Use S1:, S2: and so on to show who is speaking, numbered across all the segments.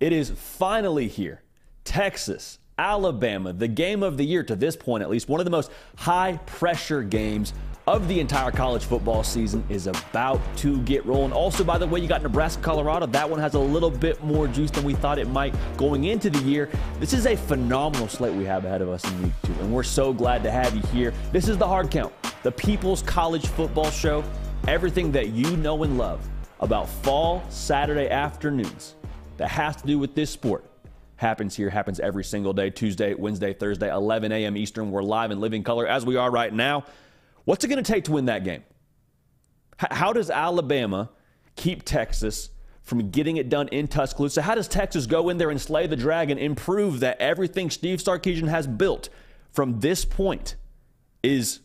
S1: It is finally here. Texas, Alabama, the game of the year to this point, at least one of the most high pressure games of the entire college football season is about to get rolling. Also, by the way, you got Nebraska, Colorado. That one has a little bit more juice than we thought it might going into the year. This is a phenomenal slate we have ahead of us in week two, and we're so glad to have you here. This is the hard count, the People's College Football Show. Everything that you know and love about fall Saturday afternoons that has to do with this sport happens here, happens every single day Tuesday, Wednesday, Thursday, 11 a.m. Eastern. We're live in living color as we are right now. What's it going to take to win that game? H- how does Alabama keep Texas from getting it done in Tuscaloosa? How does Texas go in there and slay the dragon and prove that everything Steve Sarkisian has built from this point is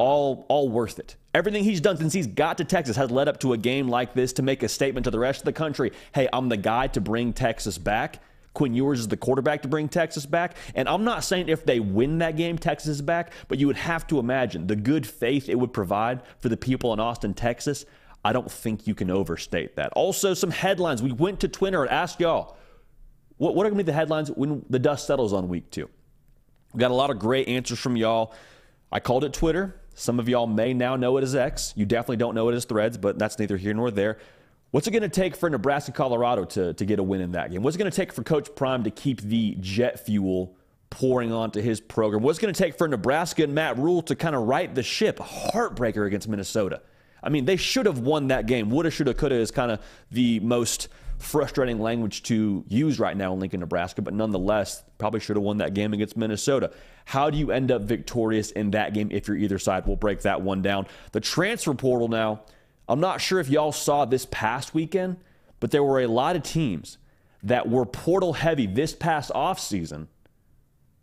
S1: all, all worth it? Everything he's done since he's got to Texas has led up to a game like this to make a statement to the rest of the country hey, I'm the guy to bring Texas back. Quinn Ewers is the quarterback to bring Texas back. And I'm not saying if they win that game, Texas is back, but you would have to imagine the good faith it would provide for the people in Austin, Texas. I don't think you can overstate that. Also, some headlines. We went to Twitter and asked y'all, what, what are going to be the headlines when the dust settles on week two? We got a lot of great answers from y'all. I called it Twitter. Some of y'all may now know it as X. You definitely don't know it as Threads, but that's neither here nor there. What's it going to take for Nebraska Colorado to, to get a win in that game? What's it going to take for Coach Prime to keep the jet fuel pouring onto his program? What's it going to take for Nebraska and Matt Rhule to kind of right the ship? Heartbreaker against Minnesota. I mean, they should have won that game. Woulda, shoulda, coulda is kind of the most frustrating language to use right now in Lincoln, Nebraska, but nonetheless, probably should have won that game against Minnesota. How do you end up victorious in that game if you're either side? We'll break that one down. The transfer portal now, I'm not sure if y'all saw this past weekend, but there were a lot of teams that were portal heavy this past offseason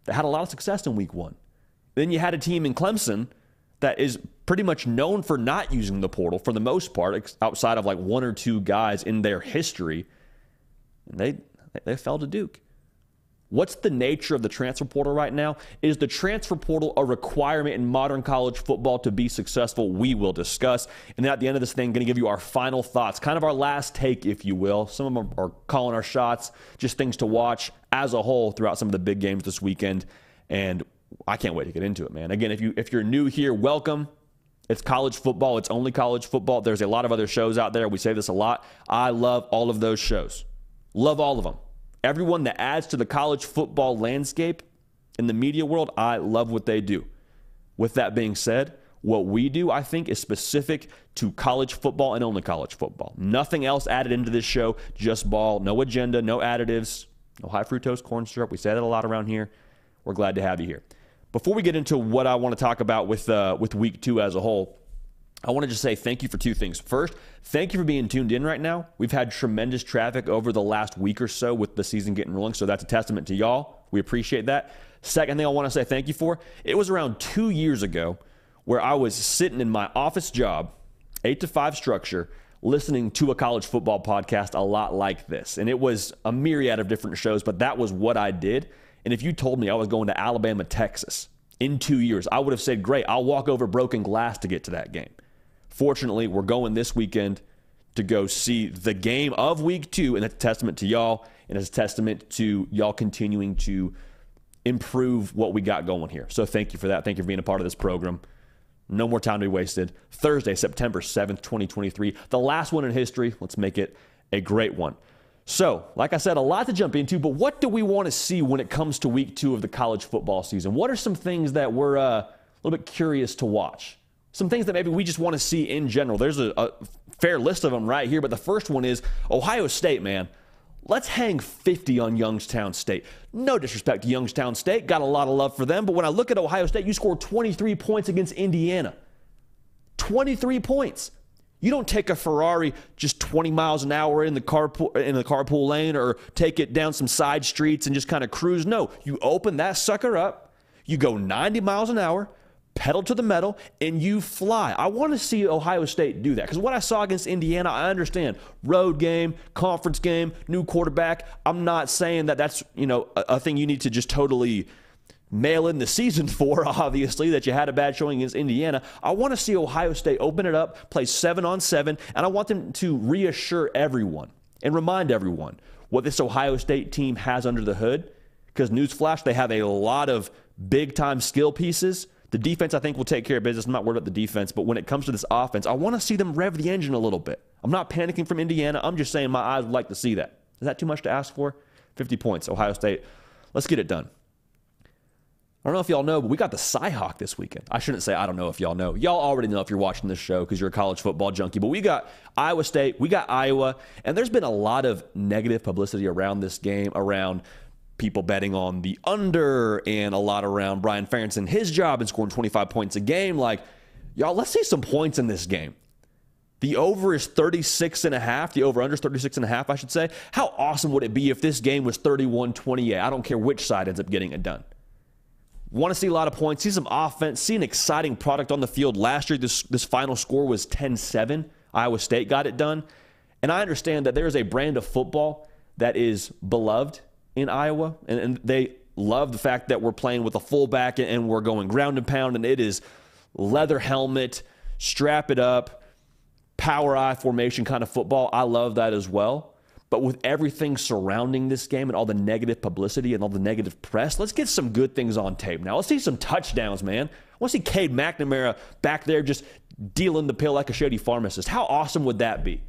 S1: that had a lot of success in week one. Then you had a team in Clemson that is pretty much known for not using the portal for the most part, outside of like one or two guys in their history. They they fell to Duke. What's the nature of the transfer portal right now? Is the transfer portal a requirement in modern college football to be successful? We will discuss. And then at the end of this thing, going to give you our final thoughts, kind of our last take, if you will. Some of them are calling our shots, just things to watch as a whole throughout some of the big games this weekend. And I can't wait to get into it, man. Again, if you if you're new here, welcome. It's college football. It's only college football. There's a lot of other shows out there. We say this a lot. I love all of those shows. Love all of them. Everyone that adds to the college football landscape in the media world, I love what they do. With that being said, what we do, I think, is specific to college football and only college football. Nothing else added into this show, just ball, no agenda, no additives, no high fructose corn syrup. We say that a lot around here. We're glad to have you here. Before we get into what I want to talk about with uh, with week two as a whole, I want to just say thank you for two things. First, thank you for being tuned in right now. We've had tremendous traffic over the last week or so with the season getting rolling, so that's a testament to y'all. We appreciate that. Second thing I want to say thank you for it was around two years ago where I was sitting in my office job, eight to five structure, listening to a college football podcast a lot like this. And it was a myriad of different shows, but that was what I did. And if you told me I was going to Alabama, Texas in two years, I would have said, great, I'll walk over broken glass to get to that game. Fortunately, we're going this weekend to go see the game of week two, and it's a testament to y'all, and it's a testament to y'all continuing to improve what we got going here. So thank you for that. Thank you for being a part of this program. No more time to be wasted. Thursday, September 7th, 2023, the last one in history. Let's make it a great one. So, like I said, a lot to jump into, but what do we want to see when it comes to week two of the college football season? What are some things that we're uh, a little bit curious to watch? Some things that maybe we just want to see in general. There's a, a fair list of them right here, but the first one is Ohio State, man. Let's hang 50 on Youngstown State. No disrespect to Youngstown State, got a lot of love for them, but when I look at Ohio State, you scored 23 points against Indiana. 23 points. You don't take a Ferrari just 20 miles an hour in the carpool in the carpool lane or take it down some side streets and just kind of cruise. No, you open that sucker up, you go 90 miles an hour, pedal to the metal, and you fly. I want to see Ohio State do that because what I saw against Indiana, I understand road game, conference game, new quarterback. I'm not saying that that's you know a, a thing you need to just totally mail in the season for, obviously, that you had a bad showing against Indiana. I want to see Ohio State open it up, play seven on seven, and I want them to reassure everyone and remind everyone what this Ohio State team has under the hood. Because, newsflash, they have a lot of big time skill pieces. The defense, I think, will take care of business. I'm not worried about the defense, but when it comes to this offense, I want to see them rev the engine a little bit. I'm not panicking from Indiana. I'm just saying my eyes would like to see that. Is that too much to ask for? 50 points, Ohio State. Let's get it done. I don't know if y'all know, but we got the Cyhawk this weekend. I shouldn't say I don't know if y'all know. Y'all already know if you're watching this show because you're a college football junkie. But we got Iowa State, we got Iowa, and there's been a lot of negative publicity around this game, around people betting on the under, and a lot around Brian Ferentz and his job and scoring 25 points a game. Like, y'all, let's see some points in this game. The over is 36 and a half. The over under is 36 and a half, I should say. How awesome would it be if this game was 31 28? I don't care which side ends up getting it done. Want to see a lot of points, see some offense, see an exciting product on the field. Last year, this, this final score was 10 7. Iowa State got it done. And I understand that there is a brand of football that is beloved in Iowa, and, and they love the fact that we're playing with a fullback and, and we're going ground and pound, and it is leather helmet, strap it up, power I formation kind of football. I love that as well. But with everything surrounding this game and all the negative publicity and all the negative press, let's get some good things on tape now. Let's see some touchdowns, man. I want to see Cade McNamara back there just dealing the pill like a shady pharmacist. How awesome would that be?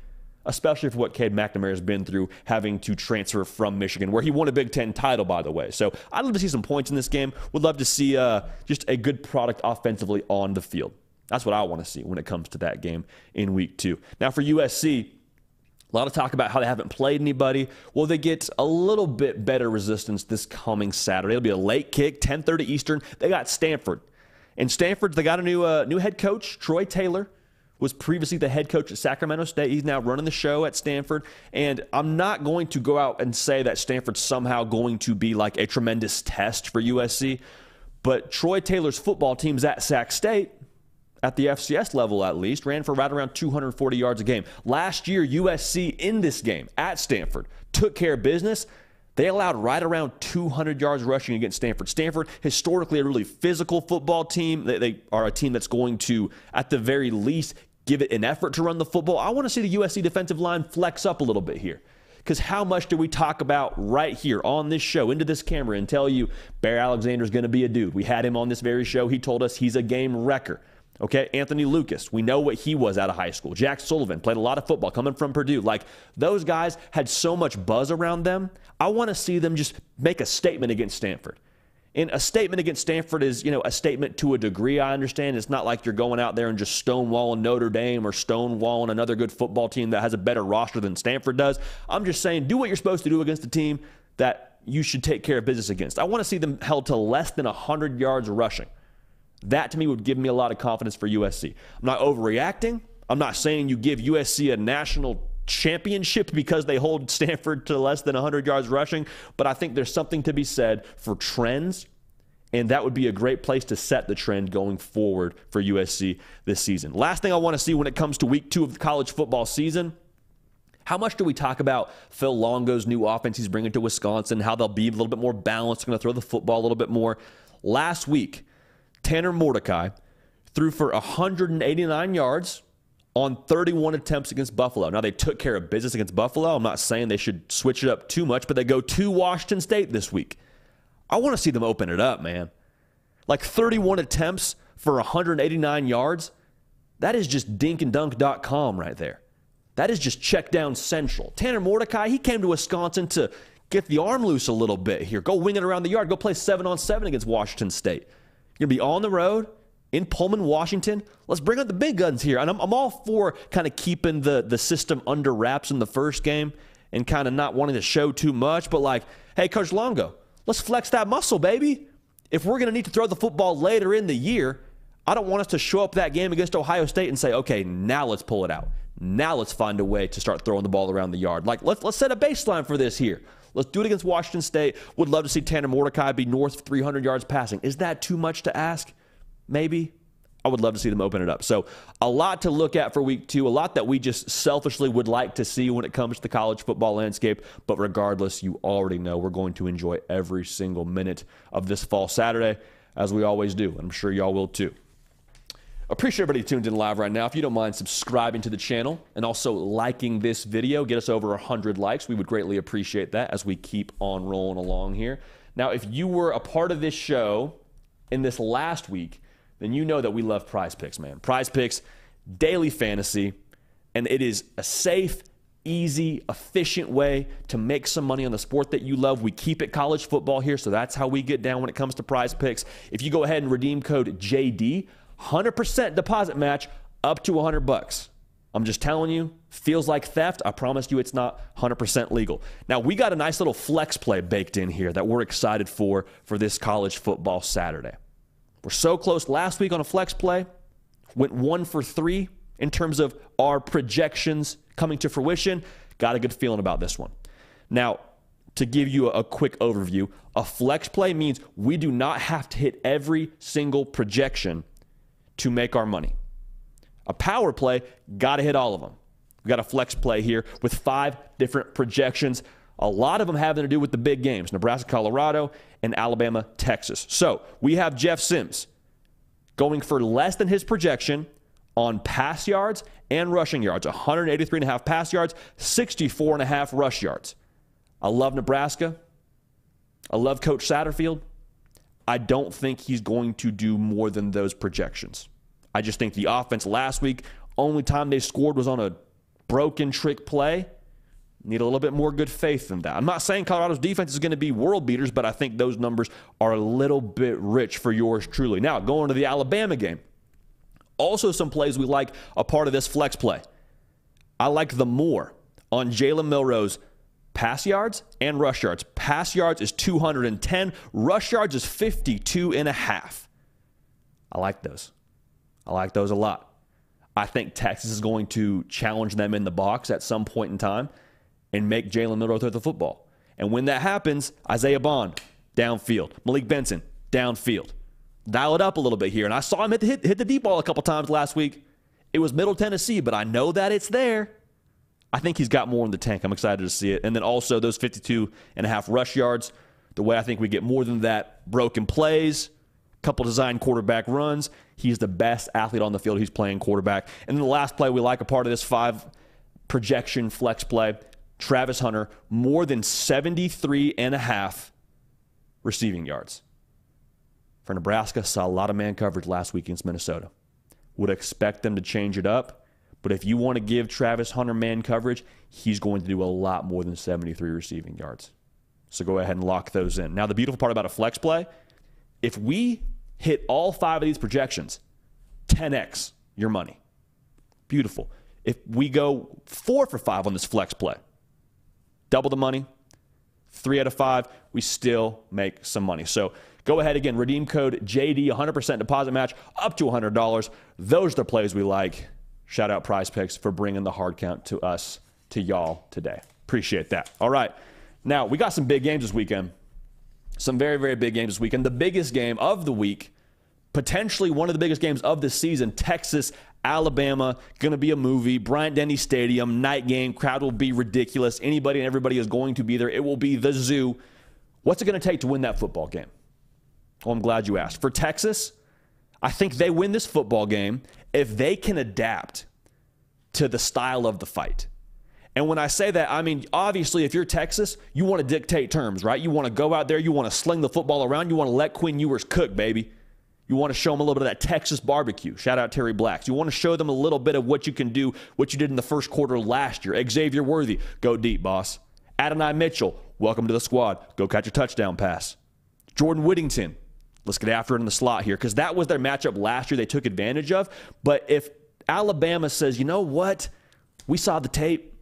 S1: Especially for what Cade McNamara has been through having to transfer from Michigan, where he won a Big Ten title, by the way. So I'd love to see some points in this game. Would love to see uh, just a good product offensively on the field. That's what I want to see when it comes to that game in week two. Now, for USC, a lot of talk about how they haven't played anybody. Well, they get a little bit better resistance this coming Saturday. It'll be a late kick, 10:30 Eastern. They got Stanford, and Stanford they got a new uh, new head coach, Troy Taylor. Was previously the head coach at Sacramento State. He's now running the show at Stanford. And I'm not going to go out and say that Stanford's somehow going to be like a tremendous test for USC. But Troy Taylor's football team's at Sac State at the FCS level at least, ran for right around 240 yards a game. Last year, USC in this game at Stanford took care of business. They allowed right around 200 yards rushing against Stanford. Stanford, historically a really physical football team. They, they are a team that's going to, at the very least, give it an effort to run the football. I want to see the USC defensive line flex up a little bit here. Because how much do we talk about right here on this show, into this camera, and tell you Bear Alexander is going to be a dude? We had him on this very show. He told us he's a game wrecker. Okay, Anthony Lucas, we know what he was out of high school. Jack Sullivan played a lot of football coming from Purdue. Like those guys had so much buzz around them. I want to see them just make a statement against Stanford. And a statement against Stanford is, you know, a statement to a degree. I understand it's not like you're going out there and just stonewalling Notre Dame or stonewalling another good football team that has a better roster than Stanford does. I'm just saying, do what you're supposed to do against a team that you should take care of business against. I want to see them held to less than 100 yards rushing. That to me would give me a lot of confidence for USC. I'm not overreacting. I'm not saying you give USC a national championship because they hold Stanford to less than 100 yards rushing, but I think there's something to be said for trends, and that would be a great place to set the trend going forward for USC this season. Last thing I want to see when it comes to week two of the college football season. How much do we talk about Phil Longo's new offense he's bringing to Wisconsin, how they'll be a little bit more balanced, going to throw the football a little bit more? Last week, Tanner Mordecai threw for 189 yards on 31 attempts against Buffalo. Now, they took care of business against Buffalo. I'm not saying they should switch it up too much, but they go to Washington State this week. I want to see them open it up, man. Like 31 attempts for 189 yards. That is just dinkanddunk.com right there. That is just check down central. Tanner Mordecai, he came to Wisconsin to get the arm loose a little bit here. Go wing it around the yard. Go play seven on seven against Washington State. To be on the road in Pullman, Washington. Let's bring out the big guns here. And I'm, I'm all for kind of keeping the, the system under wraps in the first game and kind of not wanting to show too much. But, like, hey, Coach Longo, let's flex that muscle, baby. If we're going to need to throw the football later in the year, I don't want us to show up that game against Ohio State and say, okay, now let's pull it out. Now let's find a way to start throwing the ball around the yard. Like let's let's set a baseline for this here. Let's do it against Washington State. Would love to see Tanner Mordecai be north of 300 yards passing. Is that too much to ask? Maybe. I would love to see them open it up. So, a lot to look at for week two, a lot that we just selfishly would like to see when it comes to the college football landscape. But regardless, you already know we're going to enjoy every single minute of this fall Saturday, as we always do. And I'm sure y'all will too. Appreciate everybody tuned in live right now. If you don't mind subscribing to the channel and also liking this video, get us over 100 likes. We would greatly appreciate that as we keep on rolling along here. Now, if you were a part of this show in this last week, then you know that we love prize picks, man. Prize picks, daily fantasy, and it is a safe, easy, efficient way to make some money on the sport that you love. We keep it college football here, so that's how we get down when it comes to prize picks. If you go ahead and redeem code JD, 100% deposit match up to 100 bucks. I'm just telling you, feels like theft. I promise you it's not 100% legal. Now, we got a nice little flex play baked in here that we're excited for for this college football Saturday. We're so close last week on a flex play, went one for three in terms of our projections coming to fruition. Got a good feeling about this one. Now, to give you a quick overview, a flex play means we do not have to hit every single projection to make our money. A power play, got to hit all of them. We've got a flex play here with five different projections. A lot of them having to do with the big games Nebraska, Colorado, and Alabama, Texas. So we have Jeff Sims going for less than his projection on pass yards and rushing yards 183 and a half pass yards, 64 and a half rush yards. I love Nebraska. I love Coach Satterfield. I don't think he's going to do more than those projections. I just think the offense last week, only time they scored was on a broken trick play. Need a little bit more good faith than that. I'm not saying Colorado's defense is going to be world beaters, but I think those numbers are a little bit rich for yours truly. Now, going to the Alabama game. Also, some plays we like a part of this flex play. I like the more on Jalen Milroe's pass yards and rush yards. Pass yards is 210, rush yards is 52 and a half. I like those. I like those a lot. I think Texas is going to challenge them in the box at some point in time and make Jalen Milroe throw the football. And when that happens, Isaiah Bond, downfield. Malik Benson, downfield. Dial it up a little bit here. And I saw him hit hit, hit the deep ball a couple times last week. It was Middle Tennessee, but I know that it's there. I think he's got more in the tank. I'm excited to see it. And then also those 52 and a half rush yards. The way I think we get more than that broken plays, couple design quarterback runs. He's the best athlete on the field. He's playing quarterback. And then the last play we like a part of this five projection flex play. Travis Hunter, more than 73 and a half receiving yards. For Nebraska, saw a lot of man coverage last week against Minnesota. Would expect them to change it up. But if you want to give Travis Hunter man coverage, he's going to do a lot more than 73 receiving yards. So go ahead and lock those in. Now, the beautiful part about a flex play, if we hit all five of these projections, 10x your money. Beautiful. If we go four for five on this flex play, double the money, three out of five, we still make some money. So go ahead again, redeem code JD, 100% deposit match up to $100. Those are the plays we like. Shout out Prize Picks for bringing the hard count to us, to y'all today. Appreciate that. All right. Now, we got some big games this weekend. Some very, very big games this weekend. The biggest game of the week, potentially one of the biggest games of the season, Texas, Alabama, going to be a movie. Bryant Denny Stadium, night game. Crowd will be ridiculous. Anybody and everybody is going to be there. It will be the zoo. What's it going to take to win that football game? Well, I'm glad you asked. For Texas, I think they win this football game if they can adapt to the style of the fight. And when I say that, I mean, obviously, if you're Texas, you want to dictate terms, right? You want to go out there, you want to sling the football around, you want to let Quinn Ewers cook, baby. You want to show them a little bit of that Texas barbecue. Shout out Terry Black's. You want to show them a little bit of what you can do, what you did in the first quarter last year. Xavier Worthy, go deep, boss. Adonai Mitchell, welcome to the squad. Go catch a touchdown pass. Jordan Whittington, Let's get after it in the slot here because that was their matchup last year they took advantage of. But if Alabama says, you know what, we saw the tape.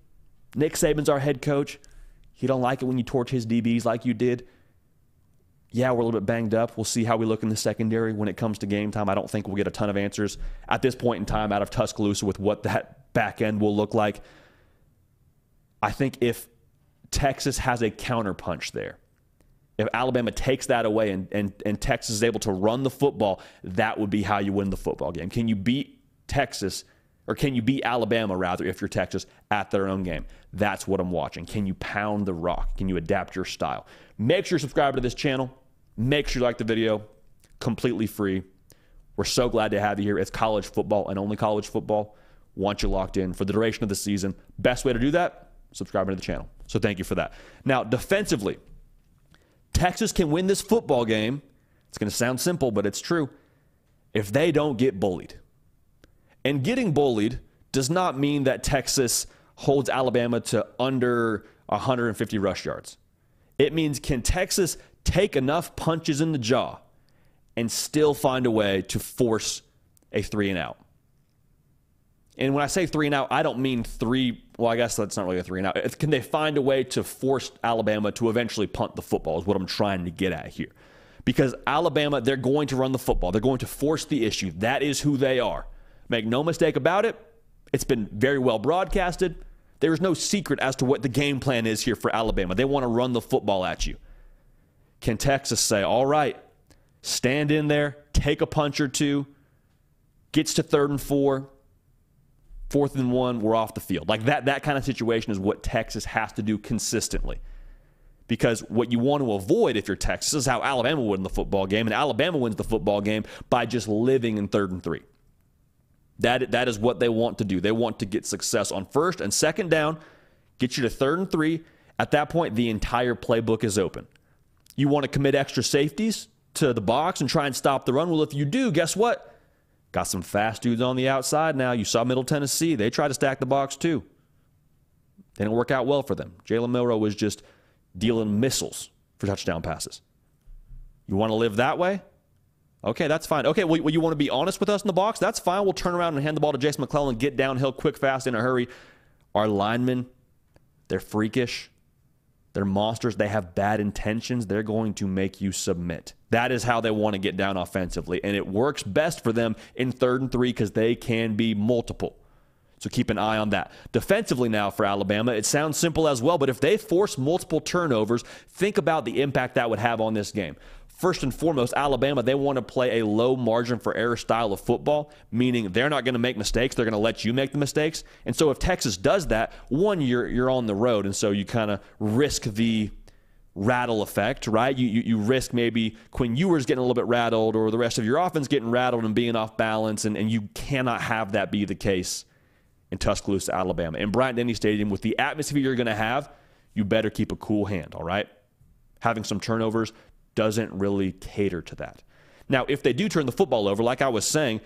S1: Nick Saban's our head coach. He don't like it when you torch his DBs like you did. Yeah, we're a little bit banged up. We'll see how we look in the secondary when it comes to game time. I don't think we'll get a ton of answers at this point in time out of Tuscaloosa with what that back end will look like. I think if Texas has a counterpunch there, if Alabama takes that away and, and, and Texas is able to run the football, that would be how you win the football game. Can you beat Texas, or can you beat Alabama, rather, if you're Texas, at their own game? That's what I'm watching. Can you pound the rock? Can you adapt your style? Make sure you subscribe to this channel. Make sure you like the video. Completely free. We're so glad to have you here. It's college football and only college football. Want you locked in for the duration of the season. Best way to do that, subscribing to the channel. So thank you for that. Now, defensively, Texas can win this football game. It's going to sound simple, but it's true. If they don't get bullied. And getting bullied does not mean that Texas holds Alabama to under 150 rush yards. It means can Texas take enough punches in the jaw and still find a way to force a three and out? And when I say three and out, I don't mean three. Well, I guess that's not really a three and out. Can they find a way to force Alabama to eventually punt the football? Is what I'm trying to get at here. Because Alabama, they're going to run the football. They're going to force the issue. That is who they are. Make no mistake about it. It's been very well broadcasted. There is no secret as to what the game plan is here for Alabama. They want to run the football at you. Can Texas say, all right, stand in there, take a punch or two, gets to third and four, fourth and one, we're off the field. Like that, that kind of situation is what Texas has to do consistently. Because what you want to avoid if you're Texas is how Alabama win the football game, and Alabama wins the football game by just living in third and three. That, that is what they want to do. They want to get success on first and second down, get you to third and three. At that point, the entire playbook is open. You want to commit extra safeties to the box and try and stop the run? Well, if you do, guess what? Got some fast dudes on the outside now. You saw Middle Tennessee. They tried to stack the box too. Didn't work out well for them. Jalen Milroe was just dealing missiles for touchdown passes. You want to live that way? Okay, that's fine. Okay, well, you want to be honest with us in the box? That's fine. We'll turn around and hand the ball to Jason McClellan, get downhill quick, fast, in a hurry. Our linemen, they're freakish. They're monsters. They have bad intentions. They're going to make you submit. That is how they want to get down offensively. And it works best for them in third and three because they can be multiple. So keep an eye on that. Defensively, now for Alabama, it sounds simple as well, but if they force multiple turnovers, think about the impact that would have on this game. First and foremost, Alabama, they want to play a low margin for error style of football, meaning they're not going to make mistakes. They're going to let you make the mistakes. And so if Texas does that, one, you're, you're on the road. And so you kind of risk the rattle effect, right? You, you, you, risk maybe Quinn Ewers getting a little bit rattled or the rest of your offense getting rattled and being off balance. And, and you cannot have that be the case in Tuscaloosa, Alabama. In Bryant Denny Stadium, with the atmosphere you're going to have, you better keep a cool hand, all right? Having some turnovers, doesn't really cater to that. Now, if they do turn the football over, like I was saying,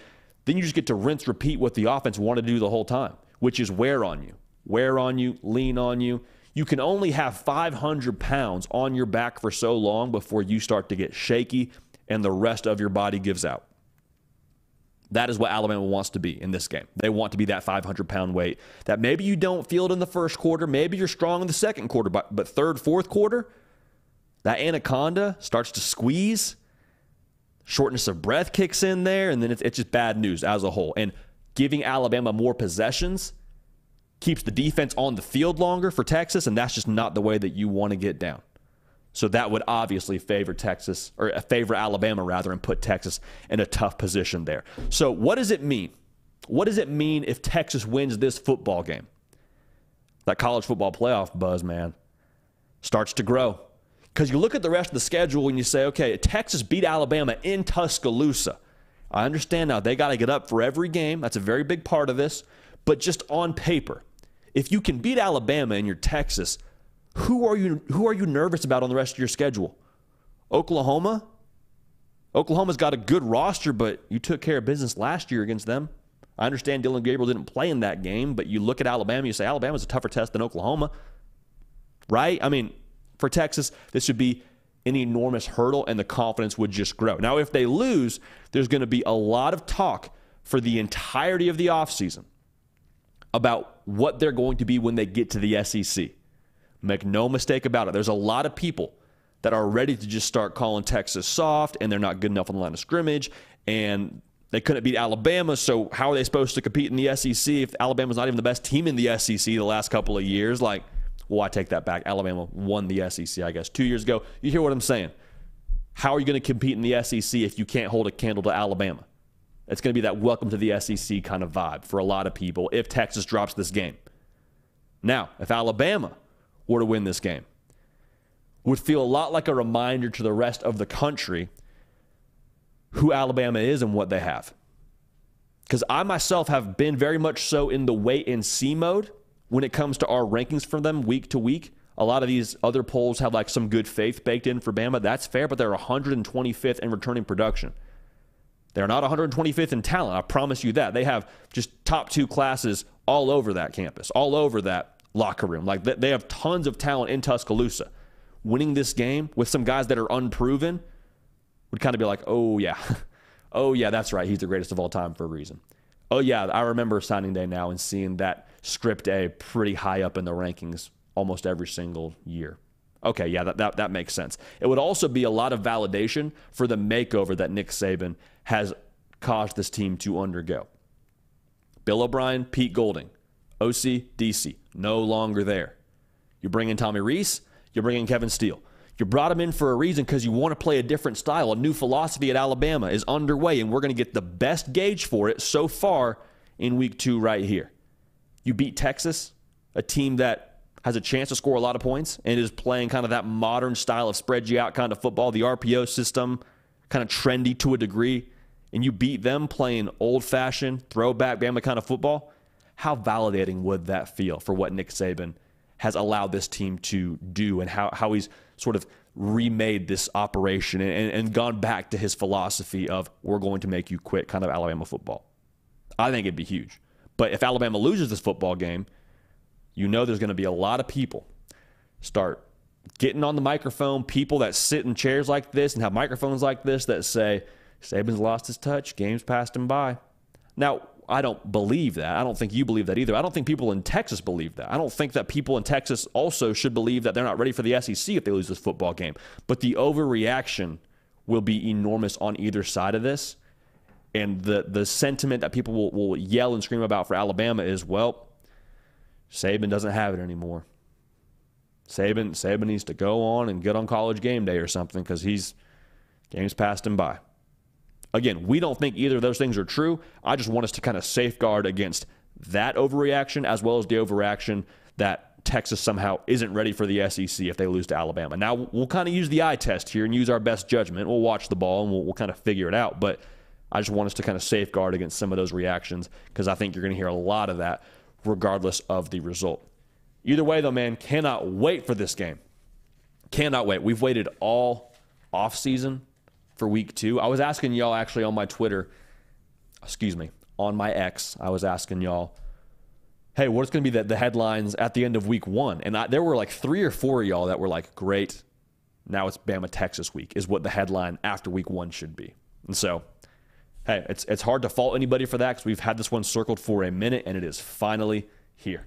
S1: then you just get to rinse, repeat what the offense wanted to do the whole time, which is wear on you, wear on you, lean on you. You can only have 500 pounds on your back for so long before you start to get shaky and the rest of your body gives out. That is what Alabama wants to be in this game. They want to be that 500 pound weight that maybe you don't feel it in the first quarter, maybe you're strong in the second quarter, but, but third, fourth quarter, that anaconda starts to squeeze, shortness of breath kicks in there, and then it's, it's just bad news as a whole. And giving Alabama more possessions keeps the defense on the field longer for Texas, and that's just not the way that you want to get down. So that would obviously favor Texas, or uh, favor Alabama rather, and put Texas in a tough position there. So what does it mean? What does it mean if Texas wins this football game? That college football playoff buzz, man, starts to grow. Because you look at the rest of the schedule and you say, okay, Texas beat Alabama in Tuscaloosa. I understand now they got to get up for every game. That's a very big part of this. But just on paper, if you can beat Alabama and you're Texas, who are you who are you nervous about on the rest of your schedule? Oklahoma? Oklahoma's got a good roster, but you took care of business last year against them. I understand Dillon Gabriel didn't play in that game, but you look at Alabama, you say Alabama's a tougher test than Oklahoma. Right? I mean, for Texas, this would be an enormous hurdle and the confidence would just grow. Now, if they lose, there's going to be a lot of talk for the entirety of the offseason about what they're going to be when they get to the SEC. Make no mistake about it. There's a lot of people that are ready to just start calling Texas soft and they're not good enough on the line of scrimmage and they couldn't beat Alabama, so how are they supposed to compete in the SEC if Alabama's not even the best team in the SEC the last couple of years? Like, well, I take that back. Alabama won the SEC, I guess, two years ago. You hear what I'm saying? How are you going to compete in the SEC if you can't hold a candle to Alabama? It's going to be that welcome to the SEC kind of vibe for a lot of people if Texas drops this game. Now, if Alabama were to win this game, would feel a lot like a reminder to the rest of the country who Alabama is and what they have. Because I myself have been very much so in the wait and see mode when it comes to our rankings for them week to week. A lot of these other polls have like some good faith baked in for Bama. That's fair, but they're 125th in returning production. They're not 125th in talent. I promise you that. They have just top two classes all over that campus, all over that locker room. Like they have tons of talent in Tuscaloosa. Winning this game with some guys that are unproven would kind of be like, oh, yeah. oh, yeah, that's right. He's the greatest of all time for a reason. Oh, yeah, I remember signing day now and seeing that script A pretty high up in the rankings almost every single year. Okay, yeah, that, that, that makes sense. It would also be a lot of validation for the makeover that Nick Saban has caused this team to undergo. Bill O'Brien, Pete Golding, OC, DC, no longer there. You bring in Tommy Rees, you bring in Kevin Steele. You brought him in for a reason because you want to play a different style. A new philosophy at Alabama is underway, and we're going to get the best gauge for it so far in week two right here. You beat Texas, a team that has a chance to score a lot of points and is playing kind of that modern style of spread you out kind of football, the RPO system, kind of trendy to a degree, and you beat them playing old fashioned, throwback Bama kind of football. How validating would that feel for what Nick Saban has allowed this team to do and how, how he's sort of remade this operation and, and gone back to his philosophy of we're going to make you quit kind of Alabama football. I think it'd be huge. But if Alabama loses this football game, you know there's going to be a lot of people start getting on the microphone, people that sit in chairs like this and have microphones like this that say, Saban's lost his touch, game's passed him by. Now, I don't believe that. I don't think you believe that either. I don't think people in Texas believe that. I don't think that people in Texas also should believe that they're not ready for the SEC if they lose this football game. But the overreaction will be enormous on either side of this. And the, the sentiment that people will, will yell and scream about for Alabama is, well, Saban doesn't have it anymore. Saban, Saban needs to go on and get on college game day or something because he's game's passed him by. Again, we don't think either of those things are true. I just want us to kind of safeguard against that overreaction as well as the overreaction that Texas somehow isn't ready for the SEC if they lose to Alabama. Now, we'll kind of use the eye test here and use our best judgment. We'll watch the ball and we'll, we'll kind of figure it out. But I just want us to kind of safeguard against some of those reactions because I think you're going to hear a lot of that regardless of the result. Either way, though, man, cannot wait for this game. Cannot wait. We've waited all off season for week two. I was asking y'all actually on my Twitter, excuse me, on my X, I was asking y'all, hey, what's going to be the, the, headlines at the end of week one? And I, there were like three or four of y'all that were like, great, now it's Bama Texas week, is what the headline after week one should be. And so, hey, it's, it's hard to fault anybody for that because we've had this one circled for a minute and it is finally here.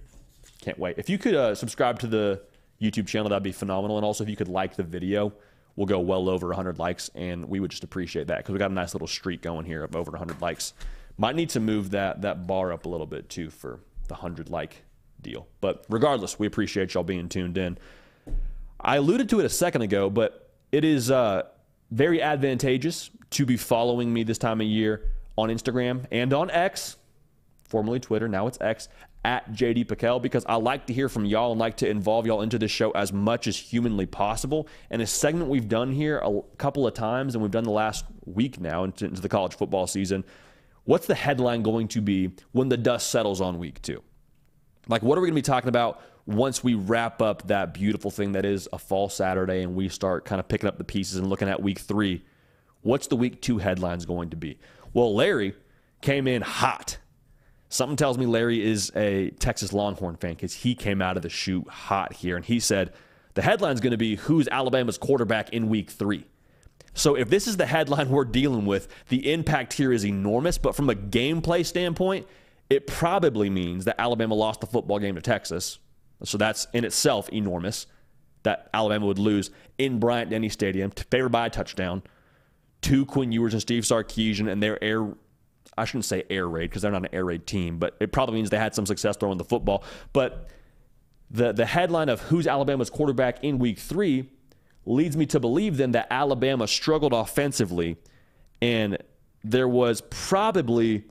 S1: Can't wait. If you could uh, subscribe to the YouTube channel, that'd be phenomenal. And also, if you could like the video, we'll go well over 100 likes, and we would just appreciate that because we got a nice little streak going here of over 100 likes. Might need to move that that bar up a little bit too for the 100 like deal. But regardless, we appreciate y'all being tuned in. I alluded to it a second ago, but it is uh, very advantageous to be following me this time of year on Instagram and on X, formerly Twitter. Now it's X at JD PicKell because I like to hear from y'all and like to involve y'all into this show as much as humanly possible. And a segment we've done here a couple of times, and we've done the last week now into the college football season. What's the headline going to be when the dust settles on week two? Like, what are we going to be talking about once we wrap up that beautiful thing that is a fall Saturday and we start kind of picking up the pieces and looking at week three? What's the week two headlines going to be? Well, Larry came in hot Something tells me Larry is a Texas Longhorn fan because he came out of the chute hot here and he said the headline is going to be who's Alabama's quarterback in week three. So if this is the headline we're dealing with, the impact here is enormous. But from a gameplay standpoint, it probably means that Alabama lost the football game to Texas. So that's in itself enormous that Alabama would lose in Bryant Denny Stadium, favored by a touchdown, to Quinn Ewers and Steve Sarkisian and their air I shouldn't say air raid because they're not an air raid team, but it probably means they had some success throwing the football. But the the headline of who's Alabama's quarterback in week three leads me to believe then that Alabama struggled offensively and there was probably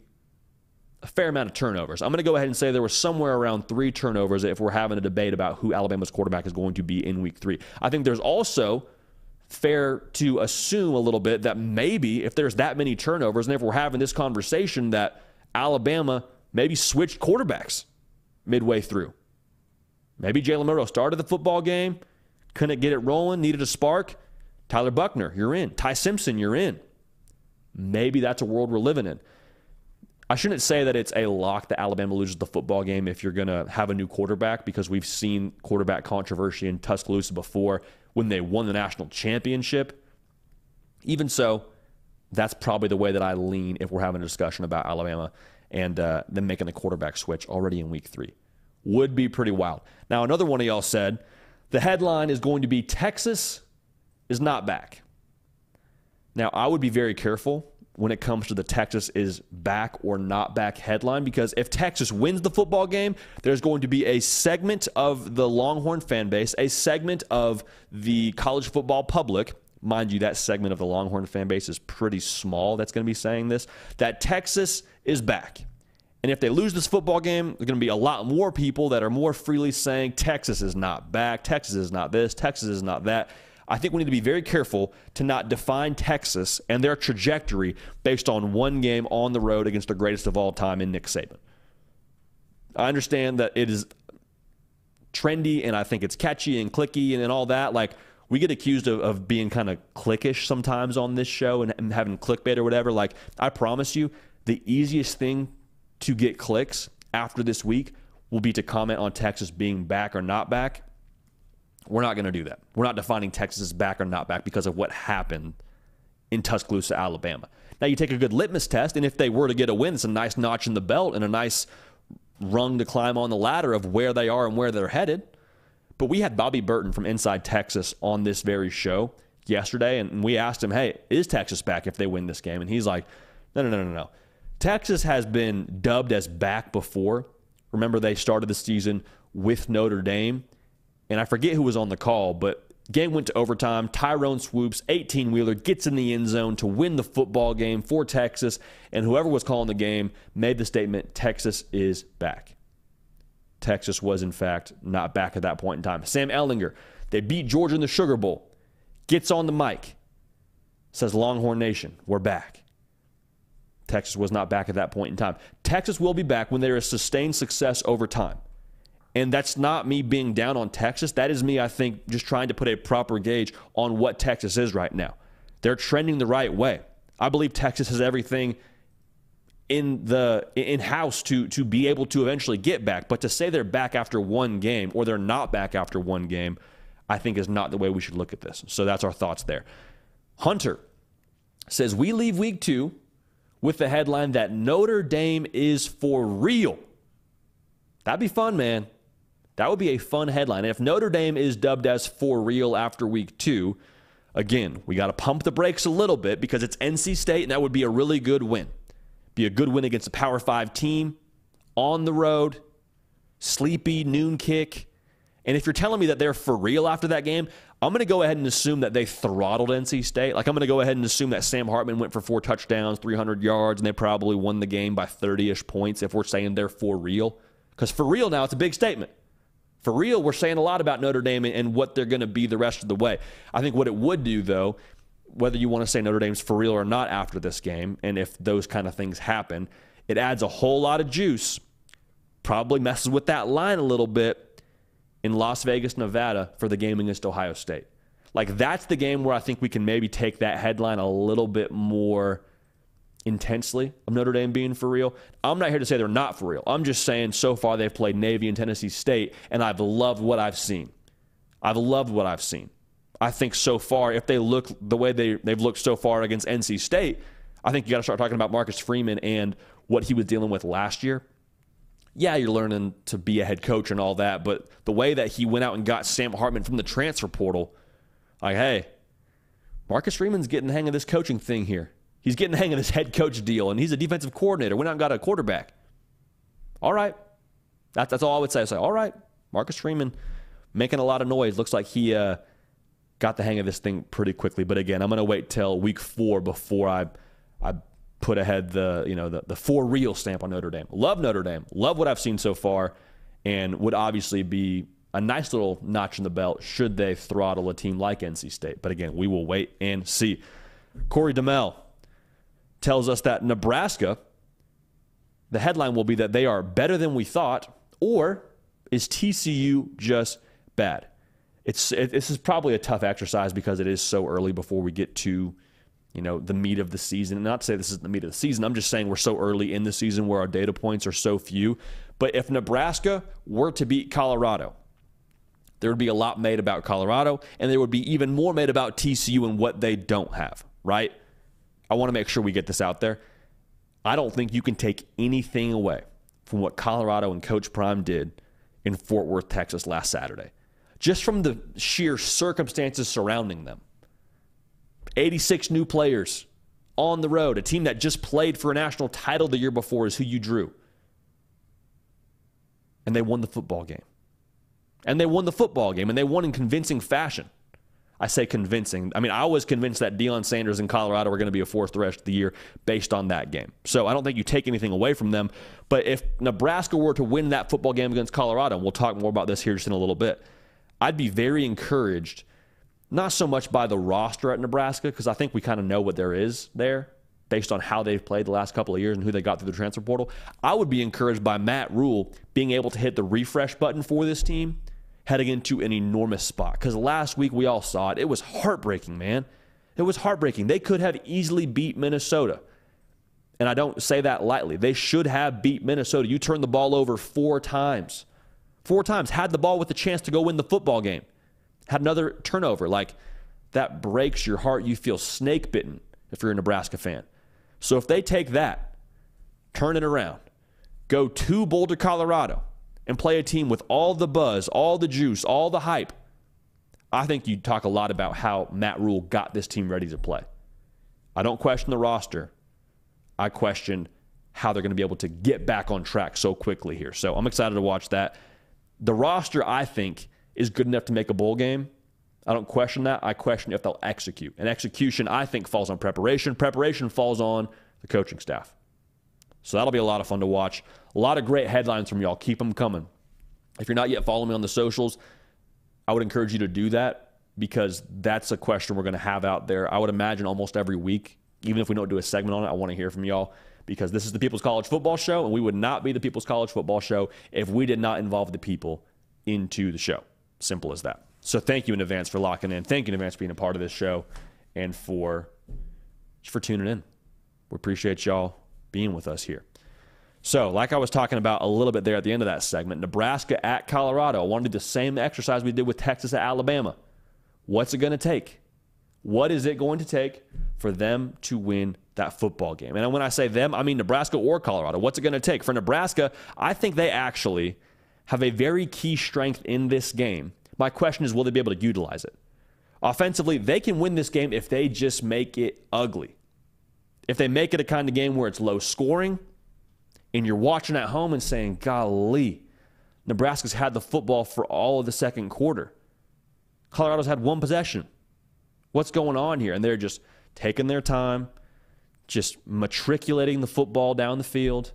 S1: a fair amount of turnovers. I'm going to go ahead and say there was somewhere around three turnovers if we're having a debate about who Alabama's quarterback is going to be in week three. I think there's also fair to assume a little bit that maybe if there's that many turnovers, and if we're having this conversation, that Alabama maybe switched quarterbacks midway through. Maybe Jalen Milroe started the football game, couldn't get it rolling, needed a spark. Tyler Buchner, you're in. Ty Simpson, you're in. Maybe that's a world we're living in. I shouldn't say that it's a lock that Alabama loses the football game if you're going to have a new quarterback because we've seen quarterback controversy in Tuscaloosa before when they won the national championship. Even so, that's probably the way that I lean if we're having a discussion about Alabama and uh, them making the quarterback switch already in week three. Would be pretty wild. Now, another one of y'all said the headline is going to be Texas is not back. Now, I would be very careful when it comes to the Texas is back or not back headline because if Texas wins the football game, there's going to be a segment of the Longhorn fan base, a segment of the college football public. Mind you, that segment of the Longhorn fan base is pretty small that's going to be saying this that Texas is back. And if they lose this football game, there's going to be a lot more people that are more freely saying Texas is not back, Texas is not this, Texas is not that. I think we need to be very careful to not define Texas and their trajectory based on one game on the road against the greatest of all time in Nick Saban. I understand that it is trendy and I think it's catchy and clicky and, and all that. Like, we get accused of, of being kind of clickish sometimes on this show and, and having clickbait or whatever. Like, I promise you, the easiest thing to get clicks after this week will be to comment on Texas being back or not back we're not going to do that. We're not defining Texas back or not back because of what happened in Tuscaloosa, Alabama. Now, you take a good litmus test, and if they were to get a win, it's a nice notch in the belt and a nice rung to climb on the ladder of where they are and where they're headed. But we had Bobby Burton from Inside Texas on this very show yesterday, and we asked him, hey, is Texas back if they win this game? And he's like, no, no, no, no, no. Texas has been dubbed as back before. Remember, they started the season with Notre Dame and I forget who was on the call, but game went to overtime. Tyrone Swoopes, 18 wheeler, gets in the end zone to win the football game for Texas. And whoever was calling the game made the statement Texas is back. Texas was, in fact, not back at that point in time. Sam Ehlinger, they beat Georgia in the Sugar Bowl, gets on the mic, says, Longhorn Nation, we're back. Texas was not back at that point in time. Texas will be back when there is sustained success over time. And that's not me being down on Texas. That is me, I think, just trying to put a proper gauge on what Texas is right now. They're trending the right way. I believe Texas has everything in the in house to to be able to eventually get back. But to say they're back after one game or they're not back after one game, I think is not the way we should look at this. So that's our thoughts there. Hunter says we leave week two with the headline that Notre Dame is for real. That'd be fun, man. That would be a fun headline. And if Notre Dame is dubbed as for real after week two, again, we got to pump the brakes a little bit because it's NC State, and that would be a really good win. Be a good win against a Power Five team on the road, sleepy noon kick. And if you're telling me that they're for real after that game, I'm going to go ahead and assume that they throttled NC State. Like, I'm going to go ahead and assume that Sam Hartman went for four touchdowns, 300 yards, and they probably won the game by 30 ish points if we're saying they're for real. Because for real now, it's a big statement. For real, we're saying a lot about Notre Dame and what they're going to be the rest of the way. I think what it would do, though, whether you want to say Notre Dame's for real or not after this game, and if those kind of things happen, it adds a whole lot of juice, probably messes with that line a little bit in Las Vegas, Nevada for the game against Ohio State. Like, that's the game where I think we can maybe take that headline a little bit more intensely of Notre Dame being for real. I'm not here to say they're not for real. I'm just saying so far they've played Navy and Tennessee State, and I've loved what I've seen. I've loved what I've seen. I think so far, if they look the way they, they've looked so far against NC State, I think you got to start talking about Marcus Freeman and what he was dealing with last year. Yeah, you're learning to be a head coach and all that, but the way that he went out and got Sam Hartman from the transfer portal, like, hey, Marcus Freeman's getting the hang of this coaching thing here. He's getting the hang of this head coach deal, and he's a defensive coordinator. We not got a quarterback. All right. That, that's all I would say. I say, all right, Marcus Freeman making a lot of noise. Looks like he uh, got the hang of this thing pretty quickly. But again, I'm going to wait till week four before I I put ahead the you know the, the for real stamp on Notre Dame. Love Notre Dame. Love what I've seen so far, and would obviously be a nice little notch in the belt should they throttle a team like NC State. But again, we will wait and see. Corey DeMel tells us that Nebraska, the headline will be that they are better than we thought, or is TCU just bad? It's it, this is probably a tough exercise because it is so early before we get to you know the meat of the season. And not to say this is the meat of the season. I'm just saying we're so early in the season where our data points are so few. But if Nebraska were to beat Colorado, there would be a lot made about Colorado, and there would be even more made about TCU and what they don't have, right? I want to make sure we get this out there. I don't think you can take anything away from what Colorado and Coach Prime did in Fort Worth, Texas last Saturday. Just from the sheer circumstances surrounding them. 86 new players on the road, a team that just played for a national title the year before is who you drew. And they won the football game. And they won the football game, and they won in convincing fashion. I say convincing. I mean, I was convinced that Deion Sanders and Colorado were going to be a force the rest of the year based on that game. So I don't think you take anything away from them. But if Nebraska were to win that football game against Colorado, and we'll talk more about this here just in a little bit, I'd be very encouraged, not so much by the roster at Nebraska, because I think we kind of know what there is there based on how they've played the last couple of years and who they got through the transfer portal. I would be encouraged by Matt Rhule being able to hit the refresh button for this team heading into an enormous spot. Because last week we all saw it. It was heartbreaking, man. It was heartbreaking. They could have easily beat Minnesota. And I don't say that lightly. They should have beat Minnesota. You turned the ball over four times. Four times. Had the ball with a chance to go win the football game. Had another turnover. Like, that breaks your heart. You feel snake bitten if you're a Nebraska fan. So if they take that, turn it around, go to Boulder, Colorado, and play a team with all the buzz, all the juice, all the hype, I think you talk a lot about how Matt Rhule got this team ready to play. I don't question the roster. I question how they're going to be able to get back on track so quickly here. So I'm excited to watch that. The roster, I think, is good enough to make a bowl game. I don't question that. I question if they'll execute. And execution, I think, falls on preparation. Preparation falls on the coaching staff. So that'll be a lot of fun to watch. A lot of great headlines from y'all. Keep them coming. If you're not yet following me on the socials, I would encourage you to do that because that's a question we're going to have out there. I would imagine almost every week, even if we don't do a segment on it, I want to hear from y'all because this is the People's College Football Show, and we would not be the People's College Football Show if we did not involve the people into the show. Simple as that. So thank you in advance for locking in. Thank you in advance for being a part of this show and for for tuning in. We appreciate y'all being with us here. So, like I was talking about a little bit there at the end of that segment, Nebraska at Colorado. I want to do the same exercise we did with Texas at Alabama. What's it going to take? What is it going to take for them to win that football game? And when I say them, I mean Nebraska or Colorado. What's it going to take? For Nebraska, I think they actually have a very key strength in this game. My question is, will they be able to utilize it? Offensively, they can win this game if they just make it ugly. If they make it a kind of game where it's low scoring and you're watching at home and saying, golly, Nebraska's had the football for all of the second quarter. Colorado's had one possession. What's going on here? And they're just taking their time, just matriculating the football down the field.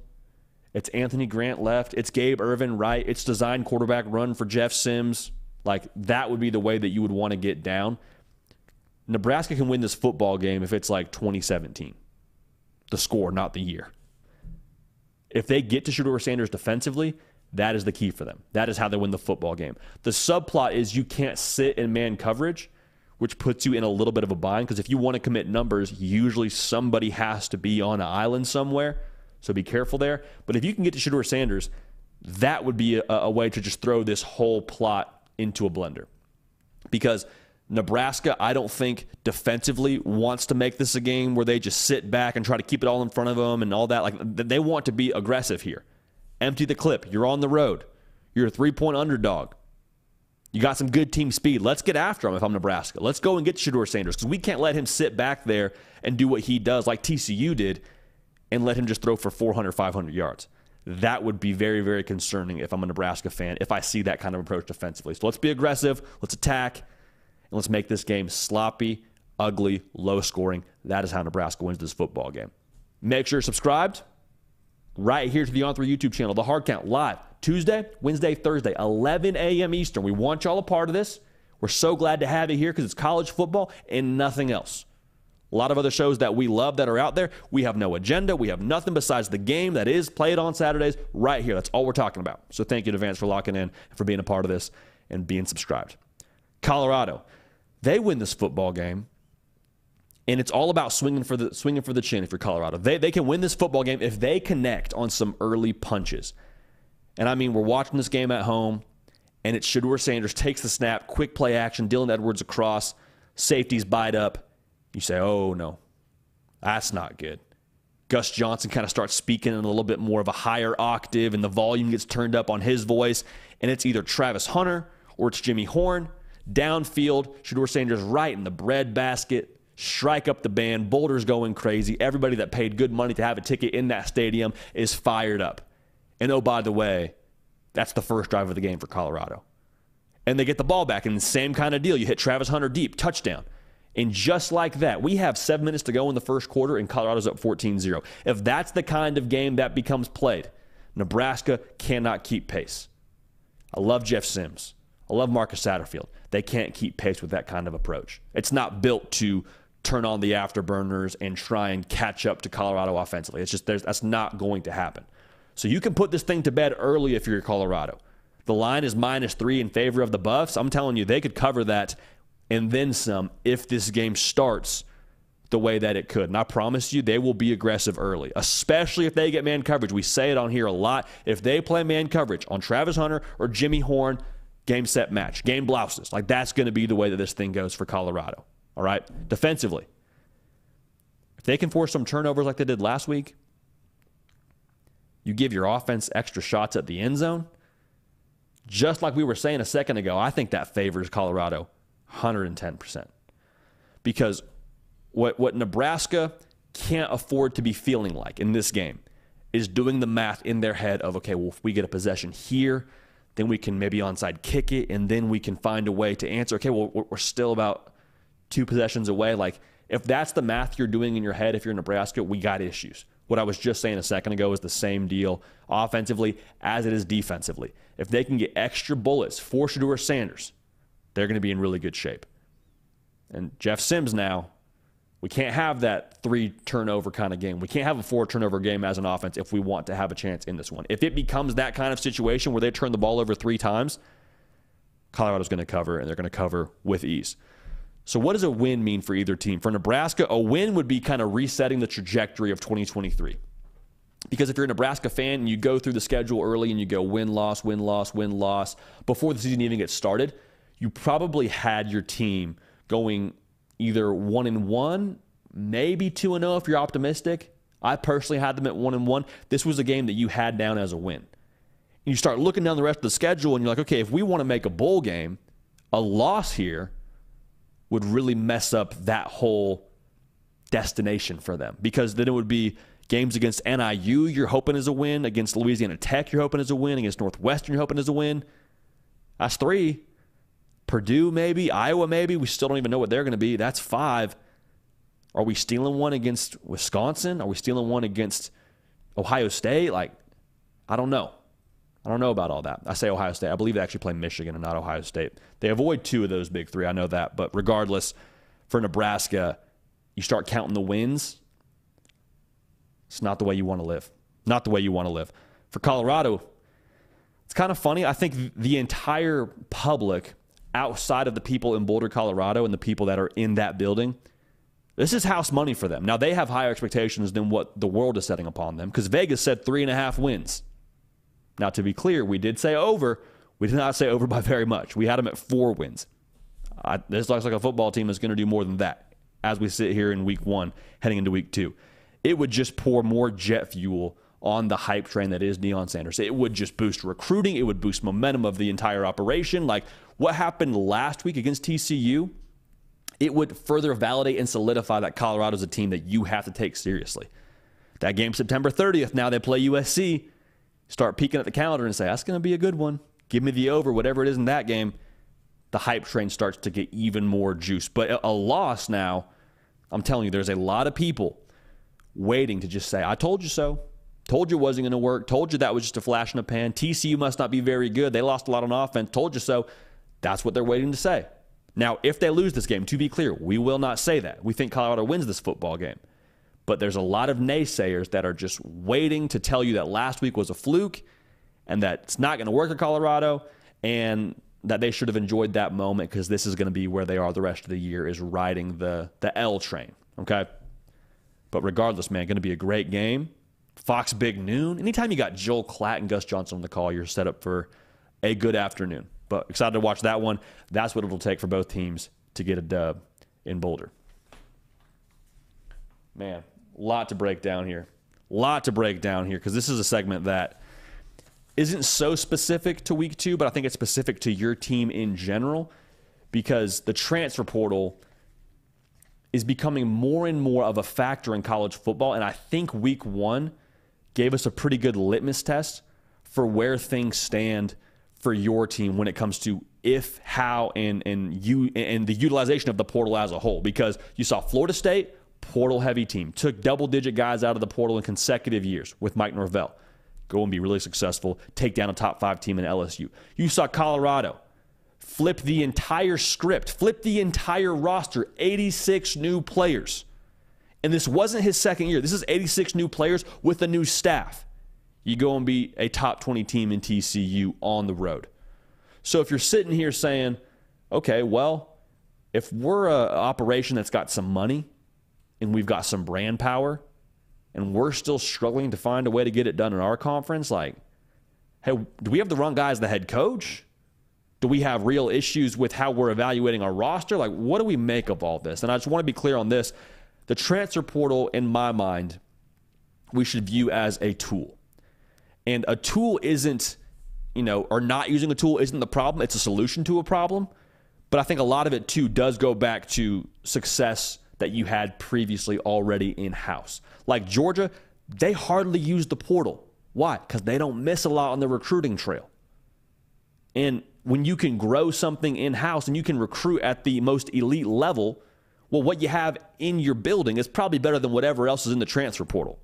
S1: It's Anthony Grant left. It's Gabe Ervin right. It's design quarterback run for Jeff Sims. Like that would be the way that you would want to get down. Nebraska can win this football game if it's like 2017 the score, not the year. If they get to Shedeur Sanders defensively, that is the key for them. That is how they win the football game. The subplot is you can't sit in man coverage, which puts you in a little bit of a bind because if you want to commit numbers, usually somebody has to be on an island somewhere. So be careful there. But if you can get to Shedeur Sanders, that would be a, a way to just throw this whole plot into a blender. Because Nebraska, I don't think defensively wants to make this a game where they just sit back and try to keep it all in front of them and all that. Like they want to be aggressive here. Empty the clip. You're on the road. You're a three point underdog. You got some good team speed. Let's get after him if I'm Nebraska. Let's go and get Shedeur Sanders because we can't let him sit back there and do what he does like TCU did and let him just throw for 400, 500 yards. That would be very, very concerning if I'm a Nebraska fan, if I see that kind of approach defensively. So let's be aggressive, let's attack, and let's make this game sloppy, ugly, low scoring. That is how Nebraska wins this football game. Make sure you're subscribed right here to the On3 YouTube channel, The Hard Count, live Tuesday, Wednesday, Thursday, 11 a.m. Eastern. We want y'all a part of this. We're so glad to have you here because it's college football and nothing else. A lot of other shows that we love that are out there, we have no agenda. We have nothing besides the game that is played on Saturdays right here. That's all we're talking about. So thank you in advance for locking in and for being a part of this and being subscribed. Colorado, they win this football game and it's all about swinging for the swinging for the chin if you're Colorado. They, they can win this football game if they connect on some early punches. And I mean, we're watching this game at home, and it's Shedeur Sanders takes the snap, quick play action, Dylan Edwards across, safeties bite up. You say, oh no, that's not good. Gus Johnson kind of starts speaking in a little bit more of a higher octave, and the volume gets turned up on his voice, and it's either Travis Hunter or it's Jimmy Horn. Downfield, Shedeur Sanders right in the bread basket strike up the band. Boulder's going crazy. Everybody that paid good money to have a ticket in that stadium is fired up. And oh, by the way, that's the first drive of the game for Colorado. And they get the ball back, and the same kind of deal. You hit Travis Hunter deep, touchdown. And just like that, we have seven minutes to go in the first quarter, and Colorado's up 14 0. If that's the kind of game that becomes played, Nebraska cannot keep pace. I love Jeff Sims. I love Marcus Satterfield. They can't keep pace with that kind of approach. It's not built to turn on the afterburners and try and catch up to Colorado offensively. It's just that's not going to happen. So you can put this thing to bed early if you're Colorado. The line is minus three in favor of the Buffs. I'm telling you, they could cover that and then some if this game starts the way that it could. And I promise you, they will be aggressive early, especially if they get man coverage. We say it on here a lot. If they play man coverage on Travis Hunter or Jimmy Horn, game set match, game blouses. Like that's going to be the way that this thing goes for Colorado. All right. Defensively, if they can force some turnovers like they did last week, you give your offense extra shots at the end zone. Just like we were saying a second ago, I think that favors Colorado 110%. Because what, what Nebraska can't afford to be feeling like in this game is doing the math in their head of, okay, well, if we get a possession here, then we can maybe onside kick it, and then we can find a way to answer. Okay, well, we're still about two possessions away. Like, if that's the math you're doing in your head, if you're in Nebraska, we got issues. What I was just saying a second ago is the same deal offensively as it is defensively. If they can get extra bullets for Shedeur Sanders, they're going to be in really good shape. And Jeff Sims now, we can't have that three turnover kind of game. We can't have a four turnover game as an offense if we want to have a chance in this one. If it becomes that kind of situation where they turn the ball over three times, Colorado's going to cover, and they're going to cover with ease. So, what does a win mean for either team? For Nebraska, a win would be kind of resetting the trajectory of 2023. Because if you're a Nebraska fan and you go through the schedule early and you go win, loss, win, loss, win, loss, before the season even gets started, you probably had your team going either one and one, maybe two and zero oh if you're optimistic. I personally had them at one and one. This was a game that you had down as a win. And you start looking down the rest of the schedule, and you're like, okay, if we want to make a bowl game, a loss here would really mess up that whole destination for them because then it would be games against NIU you're hoping is a win, against Louisiana Tech you're hoping is a win, against Northwestern you're hoping is a win. That's three. Purdue, maybe. Iowa, maybe. We still don't even know what they're going to be. That's five. Are we stealing one against Wisconsin? Are we stealing one against Ohio State? Like, I don't know. I don't know about all that. I say Ohio State. I believe they actually play Michigan and not Ohio State. They avoid two of those big three. I know that. But regardless, for Nebraska, you start counting the wins. It's not the way you want to live. Not the way you want to live. For Colorado, it's kind of funny. I think the entire public outside of the people in Boulder, Colorado, and the people that are in that building, this is house money for them. Now, they have higher expectations than what the world is setting upon them because Vegas said three and a half wins. Now, to be clear, we did say over. We did not say over by very much. We had them at four wins. I, this looks like a football team is going to do more than that as we sit here in week one, heading into week two. It would just pour more jet fuel on the hype train that is Deion Sanders. It would just boost recruiting. It would boost momentum of the entire operation. Like what happened last week against TCU, it would further validate and solidify that Colorado's a team that you have to take seriously. That game September 30th, now they play USC. Start peeking at the calendar and say, that's going to be a good one. Give me the over, whatever it is in that game. The hype train starts to get even more juice. But a loss now, I'm telling you, there's a lot of people waiting to just say, I told you so. Told you it wasn't going to work. Told you that was just a flash in the pan. TCU must not be very good. They lost a lot on offense. Told you so. That's what they're waiting to say. Now, if they lose this game, to be clear, we will not say that. We think Colorado wins this football game. But there's a lot of naysayers that are just waiting to tell you that last week was a fluke and that it's not going to work at Colorado and that they should have enjoyed that moment because this is going to be where they are the rest of the year is riding the the L train. Okay. But regardless, man, going to be a great game. Fox Big Noon. Anytime you got Joel Klatt and Gus Johnson on the call, you're set up for a good afternoon. But excited to watch that one. That's what it'll take for both teams to get a dub in Boulder. Man, lot to break down here. Lot to break down here because this is a segment that isn't so specific to week two, but I think it's specific to your team in general because the transfer portal is becoming more and more of a factor in college football. And I think week one gave us a pretty good litmus test for where things stand for your team when it comes to if, how, and and you and the utilization of the portal as a whole. Because you saw Florida State, portal heavy team, took double digit guys out of the portal in consecutive years with Mike Norvell go and be really successful, take down a top five team in LSU. You saw Colorado flip the entire script, flip the entire roster, 86 new players. And this wasn't his second year. This is 86 new players with a new staff. You go and be a top 20 team in TCU on the road. So if you're sitting here saying, okay, well, if we're an operation that's got some money and we've got some brand power and we're still struggling to find a way to get it done in our conference, like, hey, do we have the wrong guy as the head coach? Do we have real issues with how we're evaluating our roster? Like, what do we make of all this? And I just want to be clear on this. The transfer portal, in my mind, we should view as a tool. And a tool isn't, you know, or not using a tool isn't the problem. It's a solution to a problem. But I think a lot of it, too, does go back to success that you had previously already in house. Like Georgia, they hardly use the portal. Why? Because they don't miss a lot on the recruiting trail. And when you can grow something in house and you can recruit at the most elite level, well, what you have in your building is probably better than whatever else is in the transfer portal.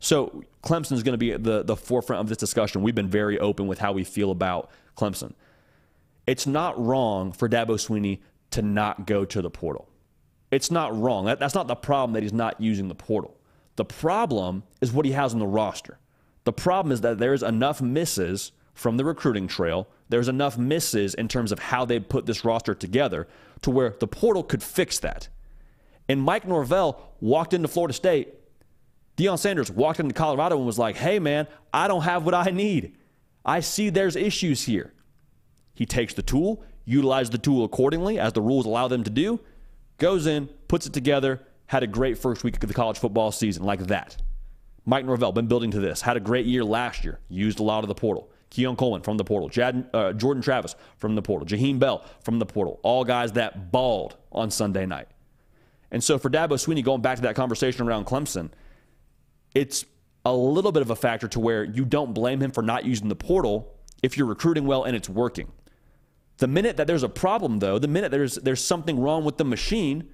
S1: So Clemson is going to be at the, the forefront of this discussion. We've been very open with how we feel about Clemson. It's not wrong for Dabo Swinney to not go to the portal. It's not wrong. That, that's not the problem that he's not using the portal. The problem is what he has on the roster. The problem is that there's enough misses from the recruiting trail. There's enough misses in terms of how they put this roster together to where the portal could fix that. And Mike Norvell walked into Florida State. Deion Sanders walked into Colorado and was like, hey, man, I don't have what I need. I see there's issues here. He takes the tool, utilizes the tool accordingly as the rules allow them to do, goes in, puts it together, had a great first week of the college football season like that. Mike Norvell, been building to this, had a great year last year, used a lot of the portal. Keon Coleman from the portal, Jad, uh, Jordan Travis from the portal, Jaheim Bell from the portal, all guys that balled on Sunday night. And so for Dabo Swinney, going back to that conversation around Clemson, it's a little bit of a factor to where you don't blame him for not using the portal if you're recruiting well and it's working. The minute that there's a problem, though, the minute there's there's something wrong with the machine,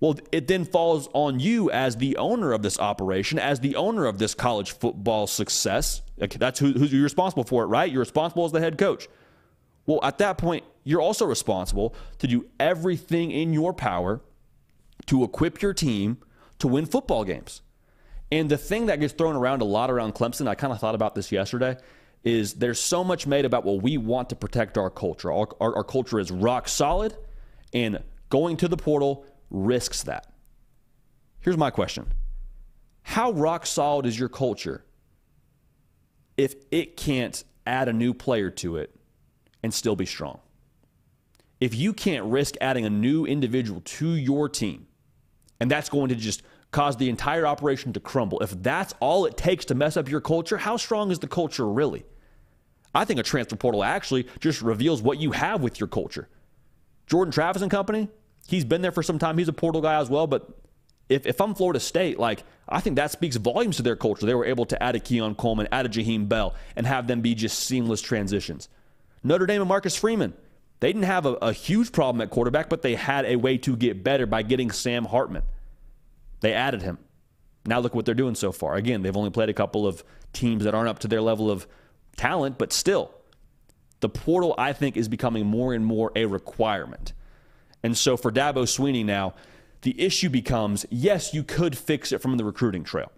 S1: well, it then falls on you as the owner of this operation, as the owner of this college football success. That's who, who's you're responsible for it, right? You're responsible as the head coach. Well, at that point, you're also responsible to do everything in your power to equip your team to win football games. And the thing that gets thrown around a lot around Clemson, I kind of thought about this yesterday, is there's so much made about, well, we want to protect our culture. Our, our, our culture is rock solid, and going to the portal risks that. Here's my question How rock solid is your culture if it can't add a new player to it and still be strong? If you can't risk adding a new individual to your team, and that's going to just cause the entire operation to crumble, if that's all it takes to mess up your culture, how strong is the culture really? I think a transfer portal actually just reveals what you have with your culture. Jordan Travis and company, he's been there for some time. He's a portal guy as well. But if, if I'm Florida State, like, I think that speaks volumes to their culture. They were able to add a Keon Coleman, add a Jaheim Bell, and have them be just seamless transitions. Notre Dame and Marcus Freeman, they didn't have a, a huge problem at quarterback, but they had a way to get better by getting Sam Hartman. They added him. Now look what they're doing so far. Again, they've only played a couple of teams that aren't up to their level of talent, but still, the portal, I think, is becoming more and more a requirement. And so for Dabo Swinney now, the issue becomes yes, you could fix it from the recruiting trail.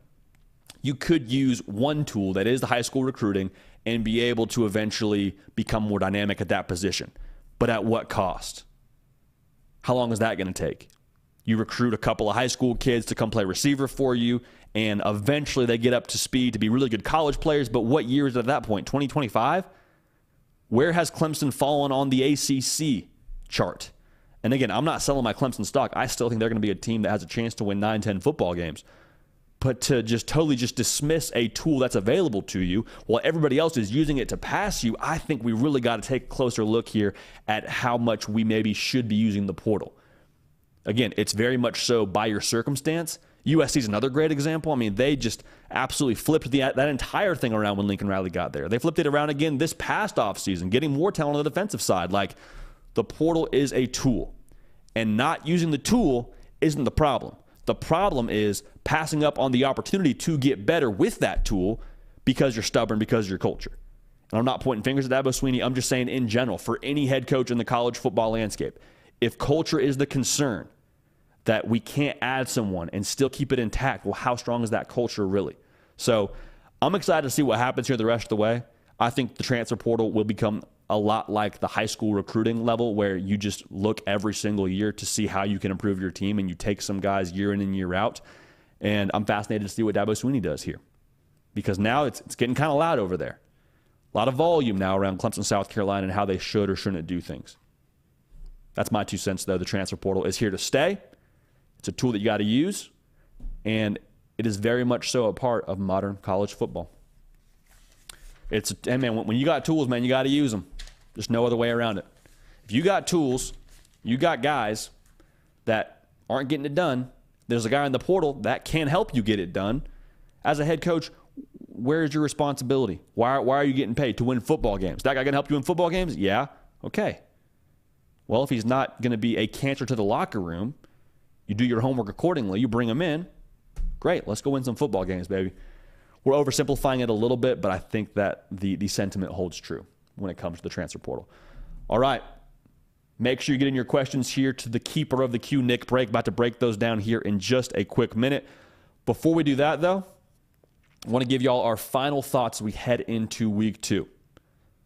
S1: You could use one tool that is the high school recruiting and be able to eventually become more dynamic at that position. But at what cost? How long is that going to take? You recruit a couple of high school kids to come play receiver for you, and eventually they get up to speed to be really good college players. But what year is it at that point? 2025? Where has Clemson fallen on the ACC chart? And again, I'm not selling my Clemson stock. I still think they're going to be a team that has a chance to win 9, 10 football games. But to just totally just dismiss a tool that's available to you while everybody else is using it to pass you, I think we really got to take a closer look here at how much we maybe should be using the portal. Again, it's very much so by your circumstance. USC is another great example. I mean, they just absolutely flipped the, that entire thing around when Lincoln Riley got there. They flipped it around again this past offseason, getting more talent on the defensive side. Like, the portal is a tool, and not using the tool isn't the problem. The problem is passing up on the opportunity to get better with that tool because you're stubborn, because of your culture. And I'm not pointing fingers at Dabo Swinney. I'm just saying, in general, for any head coach in the college football landscape, if culture is the concern, that we can't add someone and still keep it intact, well, how strong is that culture really? So I'm excited to see what happens here the rest of the way. I think the transfer portal will become a lot like the high school recruiting level where you just look every single year to see how you can improve your team and you take some guys year in and year out. And I'm fascinated to see what Dabo Swinney does here because now it's, it's getting kind of loud over there. A lot of volume now around Clemson, South Carolina, and how they should or shouldn't do things. That's my two cents, though. The transfer portal is here to stay. It's a tool that you got to use, and it is very much so a part of modern college football. It's, hey man, when you got tools, man, you got to use them. There's no other way around it. If you got tools, you got guys that aren't getting it done. There's a guy in the portal that can help you get it done. As a head coach, where is your responsibility? Why, why are you getting paid to win football games? That guy can help you win football games? Yeah. Okay. Well, if he's not going to be a cancer to the locker room, you do your homework accordingly. You bring him in. Great. Let's go win some football games, baby. We're oversimplifying it a little bit, but I think that the, the sentiment holds true when it comes to the transfer portal. All right. Make sure you get in your questions here to the keeper of the queue, Nick Break. About to break those down here in just a quick minute. Before we do that, though, I want to give y'all our final thoughts we head into week two.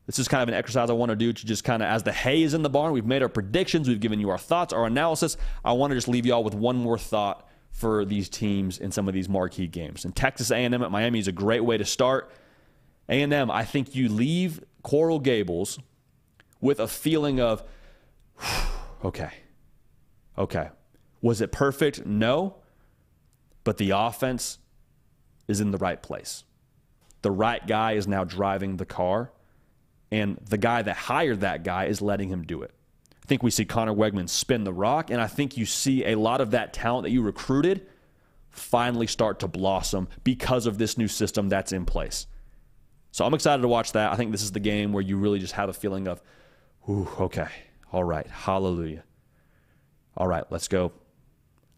S1: This is kind of an exercise I want to do to just kind of, as the hay is in the barn, we've made our predictions, we've given you our thoughts, our analysis. I want to just leave y'all with one more thought for these teams in some of these marquee games. And Texas A&M at Miami is a great way to start. A&M, I think you leave Coral Gables with a feeling of, okay, okay. Was it perfect? No. But the offense is in the right place. The right guy is now driving the car and the guy that hired that guy is letting him do it. I think we see Conner Weigman spin the rock, and I think you see a lot of that talent that you recruited finally start to blossom because of this new system that's in place. So I'm excited to watch that. I think this is the game where you really just have a feeling of, ooh, okay, all right, hallelujah. All right, let's go.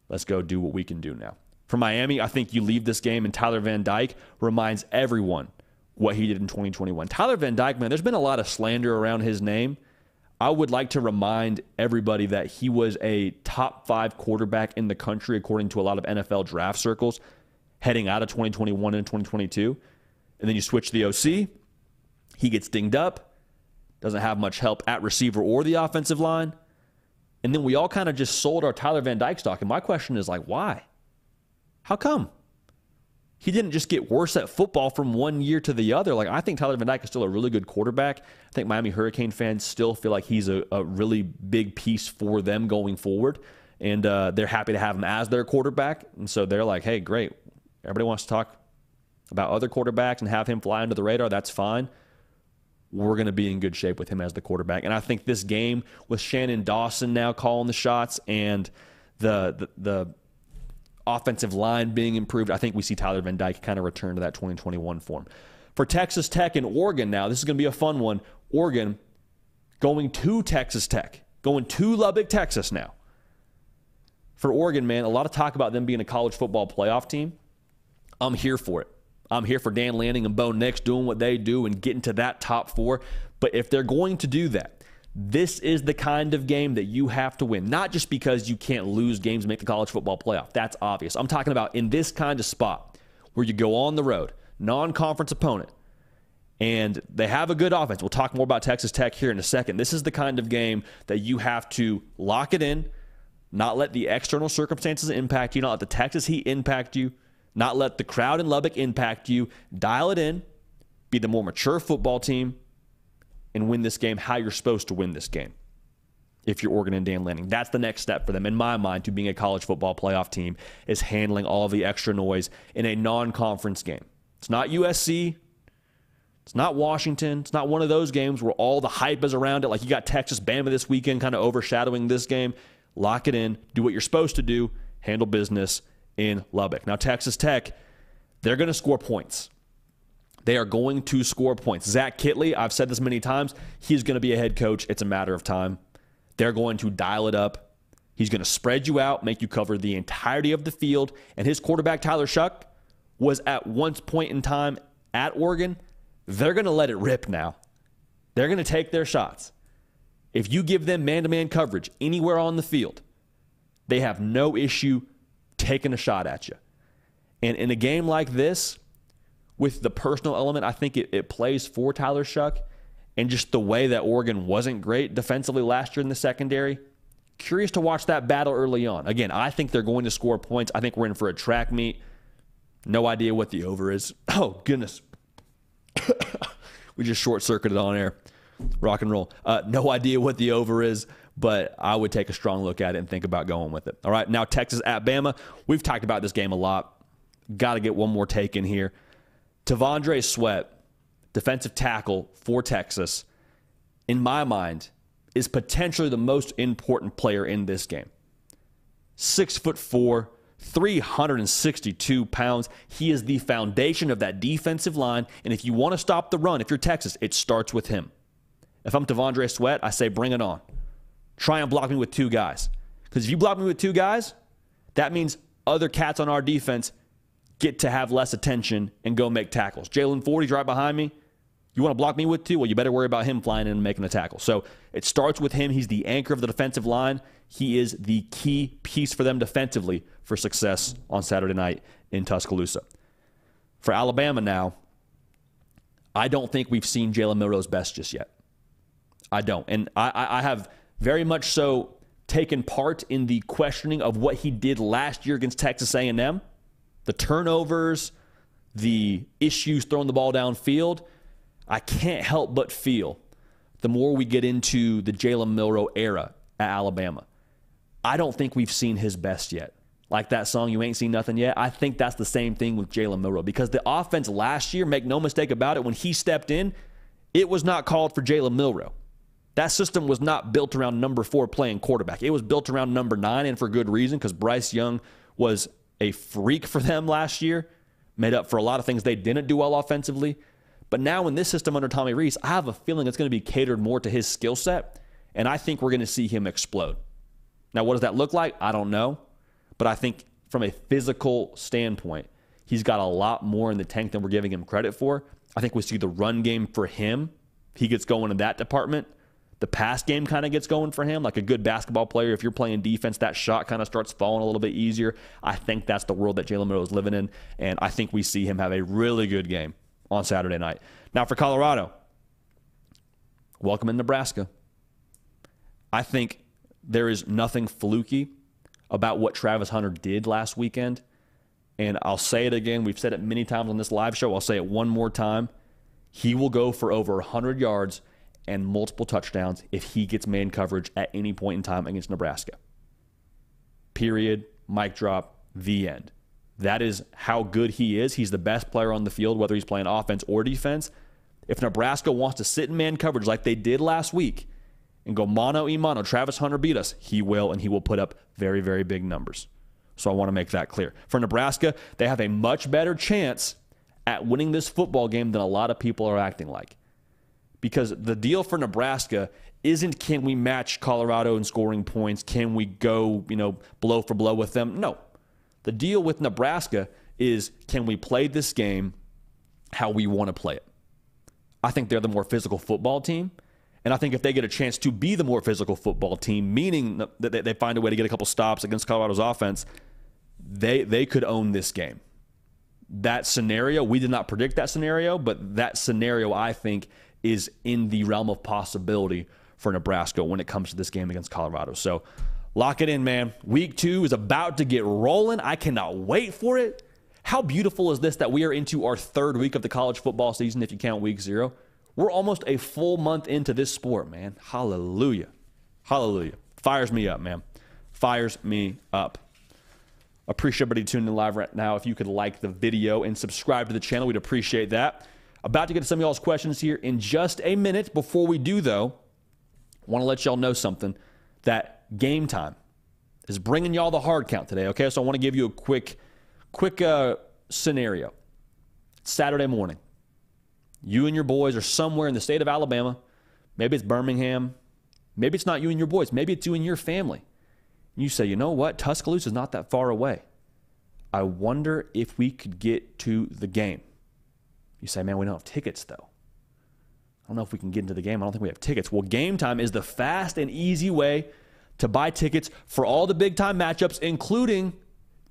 S1: Let's go do what we can do now. For Miami, I think you leave this game and Tyler Van Dyke reminds everyone what he did in 2021. Tyler Van Dyke, man, there's been a lot of slander around his name. I would like to remind everybody that he was a top five quarterback in the country, according to a lot of NFL draft circles, heading out of 2021 and 2022. And then you switch the OC, he gets dinged up, doesn't have much help at receiver or the offensive line. And then we all kind of just sold our Tyler Van Dyke stock. And my question is like, why? How come? He didn't just get worse at football from one year to the other. Like I think Tyler Van Dyke is still a really good quarterback. I think Miami Hurricane fans still feel like he's a, a really big piece for them going forward, and uh, they're happy to have him as their quarterback. And so they're like, "Hey, great! Everybody wants to talk about other quarterbacks and have him fly under the radar. That's fine." we're going to be in good shape with him as the quarterback. And I think this game with Shannon Dawson now calling the shots and the the, the offensive line being improved, I think we see Tyler Van Dyke kind of return to that 2021 form. For Texas Tech and Oregon now, this is going to be a fun one. Oregon going to Texas Tech, going to Lubbock, Texas now. For Oregon, man, a lot of talk about them being a college football playoff team. I'm here for it. I'm here for Dan Lanning and Bo Nix doing what they do and getting to that top four. But if they're going to do that, this is the kind of game that you have to win. Not just because you can't lose games and make the college football playoff. That's obvious. I'm talking about in this kind of spot where you go on the road non conference opponent. And they have a good offense. We'll talk more about Texas Tech here in a second. This is the kind of game that you have to lock it in, not let the external circumstances impact you, not let the Texas heat impact you, not let the crowd in Lubbock impact you. Dial it in, be the more mature football team, and win this game how you're supposed to win this game if you're Oregon and Dan Lanning. That's the next step for them, in my mind, to being a college football playoff team, is handling all the extra noise in a non conference game. It's not USC. It's not Washington. It's not one of those games where all the hype is around it. Like you got Texas Bama this weekend kind of overshadowing this game. Lock it in. Do what you're supposed to do. Handle business in Lubbock. Now, Texas Tech, they're going to score points. They are going to score points. Zach Kittley, I've said this many times, he's going to be a head coach. It's a matter of time. They're going to dial it up. He's going to spread you out, make you cover the entirety of the field. And his quarterback, Tyler Shough, was at one point in time at Oregon, they're going to let it rip now. They're going to take their shots. If you give them man to man coverage anywhere on the field, they have no issue taking a shot at you. And in a game like this, with the personal element, I think it, it plays for Tyler Shough and just the way that Oregon wasn't great defensively last year in the secondary. Curious to watch that battle early on. Again, I think they're going to score points. I think we're in for a track meet. No idea what the over is. Oh, goodness. we just short circuited on air. Rock and roll. Uh, no idea what the over is, but I would take a strong look at it and think about going with it. All right, now Texas at Bama. We've talked about this game a lot. Got to get one more take in here. T'Vondre Sweat, defensive tackle for Texas, in my mind, is potentially the most important player in this game. Six foot four, 362 pounds. He is the foundation of that defensive line. And if you want to stop the run, if you're Texas, it starts with him. If I'm T'Vondre Sweat, I say bring it on. Try and block me with two guys. Because if you block me with two guys, that means other cats on our defense get to have less attention and go make tackles. Jaylan Ford's right behind me. You want to block me with two? Well, you better worry about him flying in and making a tackle. So it starts with him. He's the anchor of the defensive line. He is the key piece for them defensively for success on Saturday night in Tuscaloosa. For Alabama now, I don't think we've seen Jalen Milroe's best just yet. I don't. And I, I have very much so taken part in the questioning of what he did last year against Texas A&M, the turnovers, the issues throwing the ball downfield. I can't help but feel the more we get into the Jalen Milroe era at Alabama, I don't think we've seen his best yet. Like that song, You Ain't Seen Nothing Yet. I think that's the same thing with Jalen Milroe because the offense last year, make no mistake about it, when he stepped in, it was not called for Jalen Milroe. That system was not built around number four playing quarterback. It was built around number nine, and for good reason because Bryce Young was a freak for them last year, made up for a lot of things they didn't do well offensively. But now in this system under Tommy Rees, I have a feeling it's going to be catered more to his skill set, and I think we're going to see him explode. Now, what does that look like? I don't know. But I think from a physical standpoint, he's got a lot more in the tank than we're giving him credit for. I think we see the run game for him. He gets going in that department. The pass game kind of gets going for him. Like a good basketball player, if you're playing defense, that shot kind of starts falling a little bit easier. I think that's the world that Jalen Milroe is living in. And I think we see him have a really good game on Saturday night. Now, for Colorado, welcome in Nebraska. I think there is nothing fluky about what Travis Hunter did last weekend. And I'll say it again. We've said it many times on this live show. I'll say it one more time. He will go for over 100 yards and multiple touchdowns if he gets man coverage at any point in time against Nebraska. Period. Mic drop. The end. That is how good he is. He's the best player on the field, whether he's playing offense or defense. If Nebraska wants to sit in man coverage like they did last week and go mono e mono, Travis Hunter beat us, he will, and he will put up very, very big numbers. So I want to make that clear. For Nebraska, they have a much better chance at winning this football game than a lot of people are acting like. Because the deal for Nebraska isn't can we match Colorado in scoring points? Can we go, you know, blow for blow with them? No. The deal with Nebraska is can we play this game how we want to play it? I think they're the more physical football team. And I think if they get a chance to be the more physical football team, meaning that they find a way to get a couple stops against Colorado's offense, they they could own this game. That scenario, we did not predict that scenario, but that scenario I think is in the realm of possibility for Nebraska when it comes to this game against Colorado. So lock it in, man. Week two is about to get rolling. I cannot wait for it. How beautiful is this that we are into our third week of the college football season, if you count week zero? We're almost a full month into this sport, man. Hallelujah. Hallelujah. Fires me up, man. Fires me up. Appreciate everybody tuning in live right now. If you could like the video and subscribe to the channel, we'd appreciate that. About to get to some of y'all's questions here in just a minute. Before we do, though, I want to let y'all know something that game time is bringing y'all the hard count today. Okay, so I want to give you a quick, quick uh, scenario. Saturday morning, you and your boys are somewhere in the state of Alabama. Maybe it's Birmingham. Maybe it's not you and your boys. Maybe it's you and your family. You say, you know what? Tuscaloosa is not that far away. I wonder if we could get to the game. You say, man, we don't have tickets though. I don't know if we can get into the game. I don't think we have tickets. Well, game time is the fast and easy way to buy tickets for all the big time matchups, including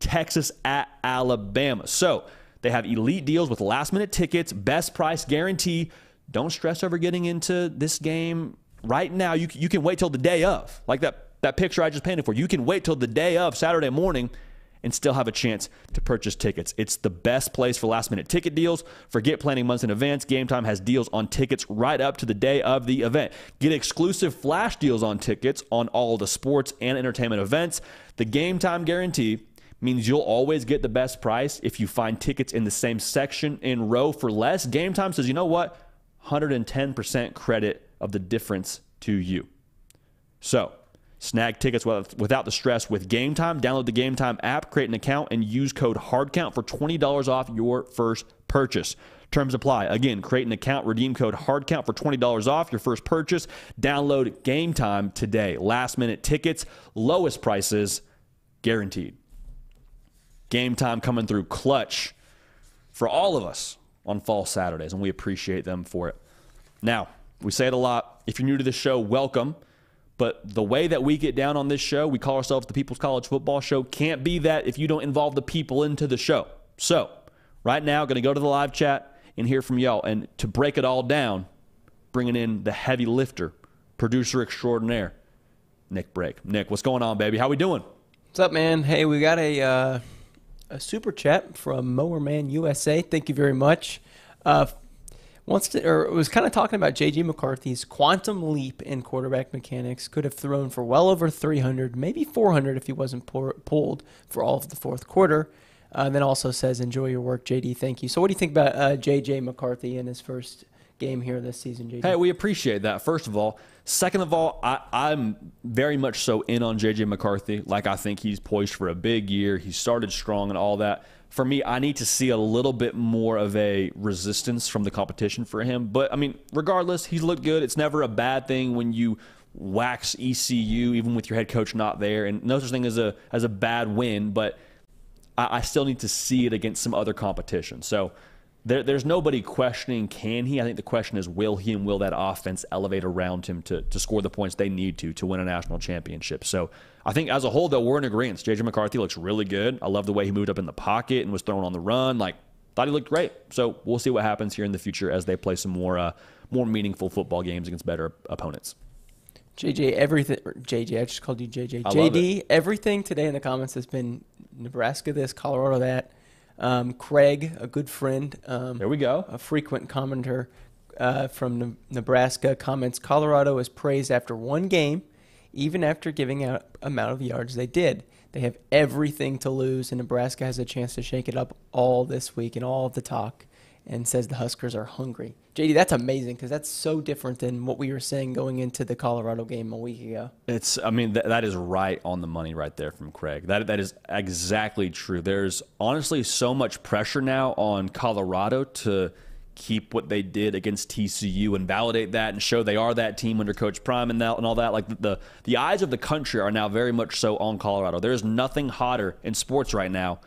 S1: Texas at Alabama. So they have elite deals with last minute tickets, best price guarantee. Don't stress over getting into this game right now. You, you can wait till the day of, like that that picture I just painted for. You can wait till the day of Saturday morning and still have a chance to purchase tickets. It's the best place for last minute ticket deals. Forget planning months in advance. Game Time has deals on tickets right up to the day of the event. Get exclusive flash deals on tickets on all the sports and entertainment events. The Game Time guarantee means you'll always get the best price if you find tickets in the same section in row for less. Game Time says, you know what? 110% credit of the difference to you. So, Snag tickets without the stress with Game Time. Download the Game Time app, create an account, and use code HARDCOUNT for $20 off your first purchase. Terms apply. Again, create an account, redeem code HARDCOUNT for $20 off your first purchase. Download Game Time today. Last minute tickets, lowest prices guaranteed. Game Time coming through clutch for all of us on fall Saturdays, and we appreciate them for it. Now, we say it a lot. If you're new to the show, welcome. But the way that we get down on this show, we call ourselves the People's College Football Show, can't be that if you don't involve the people into the show. So, right now, going to go to the live chat and hear from y'all. And to break it all down, bringing in the heavy lifter, producer extraordinaire, Nick Brake. Nick, what's going on, baby? How we doing?
S2: What's up, man? Hey, we got a uh, a super chat from Mower Man USA. Thank you very much. Uh, wants to or was kind of talking about JJ McCarthy's quantum leap in quarterback mechanics. Could have thrown for well over 300, maybe 400 if he wasn't pour, pulled for all of the fourth quarter. Uh, then also says, "Enjoy your work, JD. Thank you." So, what do you think about uh, JJ McCarthy in his first game here this season, JJ?
S1: Hey, we appreciate that. First of all, second of all, I, I'm very much so in on JJ McCarthy. Like I think he's poised for a big year. He started strong and all that for me, I need to see a little bit more of a resistance from the competition for him. But I mean, regardless, he's looked good. It's never a bad thing when you wax ECU, even with your head coach not there. And no such thing as a as a bad win, but I, I still need to see it against some other competition. So there, there's nobody questioning can he. I think the question is will he and will that offense elevate around him to, to score the points they need to to win a national championship. So I think as a whole, though, we're in agreement. JJ McCarthy looks really good. I love the way he moved up in the pocket and was thrown on the run. Like thought he looked great. So we'll see what happens here in the future as they play some more uh, more meaningful football games against better opponents.
S2: JJ, everything. JJ, I just called you JJ. JD, everything today in the comments has been Nebraska this, Colorado that. Um, Craig, a good friend. Um,
S1: there we go.
S2: A frequent commenter uh, from Nebraska comments Colorado is praised after one game, even after giving out amount of yards they did. They have everything to lose, and Nebraska has a chance to shake it up all this week and all of the talk. And says the Huskers are hungry. JD, that's amazing because that's so different than what we were saying going into the Colorado game a week ago.
S1: It's, I mean, th- that is right on the money right there from Craig. That that is exactly true. There's honestly so much pressure now on Colorado to keep what they did against TCU and validate that and show they are that team under Coach Prime and that and all that. Like the, the the eyes of the country are now very much so on Colorado. There is nothing hotter in sports right now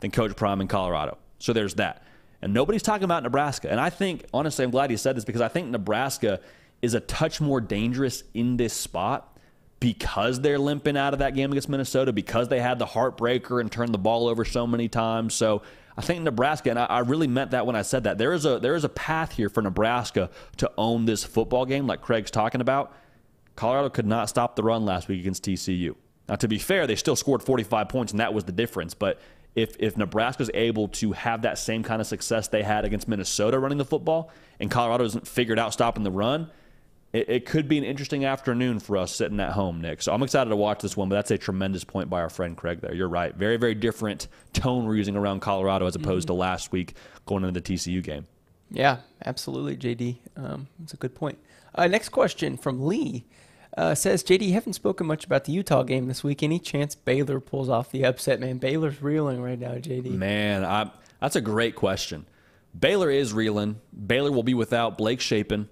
S1: than Coach Prime in Colorado. So there's that. And nobody's talking about Nebraska. And I think, honestly, I'm glad he said this because I think Nebraska is a touch more dangerous in this spot because they're limping out of that game against Minnesota, because they had the heartbreaker and turned the ball over so many times. So I think Nebraska, and I, I, really meant that when I said that, there is a there is a path here for Nebraska to own this football game, like Craig's talking about. Colorado could not stop the run last week against TCU. Now, to be fair, they still scored 45 points, and that was the difference. But if if Nebraska's able to have that same kind of success they had against Minnesota running the football, and Colorado hasn't figured out stopping the run, it, it, could be an interesting afternoon for us sitting at home, Nick. So I'm excited to watch this one, but that's a tremendous point by our friend Craig there. You're right. Very, very different tone we're using around Colorado as opposed mm-hmm. to last week going into the TCU game.
S2: Yeah, absolutely, JD. Um, that's a good point. Uh, next question from Lee. Uh, says JD, you haven't spoken much about the Utah game this week. Any chance Baylor pulls off the upset? Man, Baylor's reeling right now, JD.
S1: Man, I, that's a great question. Baylor is reeling. Baylor will be without Blake Shapen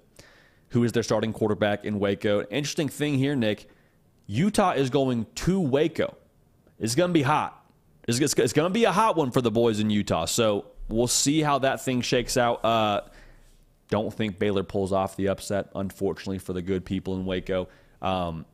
S1: who is their starting quarterback in Waco. Interesting thing here, Nick. Utah is going to Waco. It's going to be hot. It's, it's, it's going to be a hot one for the boys in Utah. So we'll see how that thing shakes out. Uh, don't think Baylor pulls off the upset, unfortunately, for the good people in Waco. Um,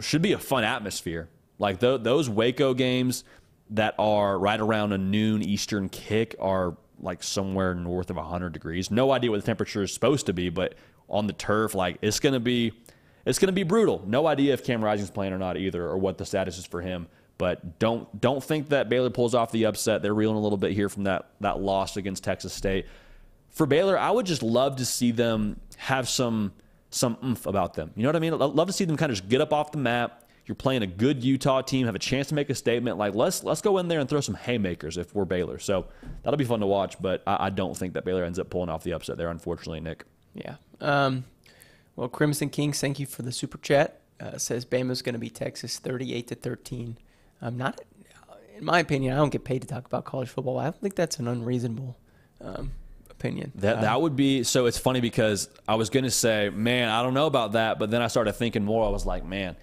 S1: should be a fun atmosphere. Like th- those Waco games that are right around a noon Eastern kick are like somewhere north of 100 degrees. No idea what the temperature is supposed to be, but on the turf. Like it's to be it's to be brutal. No idea if Cam Rising's playing or not either, or what the status is for him. But don't don't think that Baylor pulls off the upset. They're reeling a little bit here from that that loss against Texas State. For Baylor, I would just love to see them have some some oomph about them. You know what I mean? I'd love to see them kind of just get up off the map. You're playing a good Utah team, have a chance to make a statement. Like let's let's go in there and throw some haymakers if we're Baylor. So that'll be fun to watch. But I, I don't think that Baylor ends up pulling off the upset there, unfortunately, Nick.
S2: Yeah. Um, well, Crimson Kings, thank you for the super chat. Uh, says Bama's going to be Texas 38 to 13. I'm not, in my opinion, I don't get paid to talk about college football. I don't think that's an unreasonable um, opinion.
S1: That
S2: uh,
S1: that would be so. It's funny because I was going to say, man, I don't know about that, but then I started thinking more. I was like, man,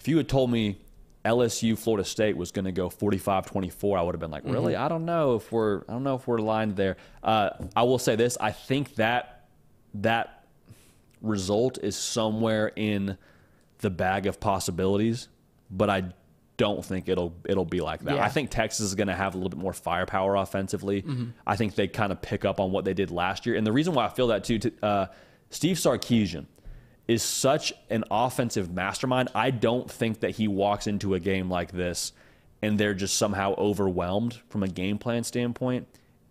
S1: if you had told me LSU Florida State was going to go 45-24, I would have been like, really? Mm-hmm. I don't know if we're I don't know if we're aligned there. Uh, I will say this: I think that that result is somewhere in the bag of possibilities, but I don't think it'll it'll be like that. Yeah. I think Texas is going to have a little bit more firepower offensively. Mm-hmm. I think they kind of pick up on what they did last year, and the reason why I feel that too, to, uh, Steve Sarkisian is such an offensive mastermind. I don't think that he walks into a game like this and they're just somehow overwhelmed from a game plan standpoint.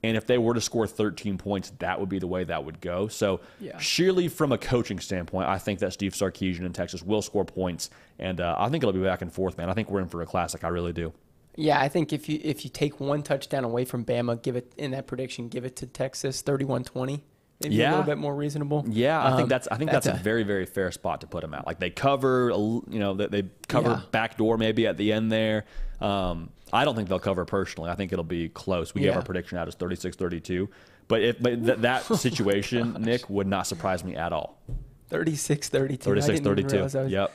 S1: And if they were to score 13 points, that would be the way that would go. So, yeah. surely from a coaching standpoint, I think that Steve Sarkisian in Texas will score points, and uh, I think it'll be back and forth, man. I think we're in for a classic. I really do.
S2: Yeah, I think if you if you take one touchdown away from Bama, give it in that prediction, give it to Texas, 31-20. Maybe yeah. a little bit more reasonable.
S1: Yeah, I um, think that's I think that's, that's a, a, very very fair spot to put them at. Like they cover, you know, they cover yeah. back door maybe at the end there. Um, I don't think they'll cover personally. I think it'll be close. We yeah. gave our prediction out as 36-32. But if but th- that situation, Nick, would not surprise me at all.
S2: 36-32. 36-32.
S1: Yep.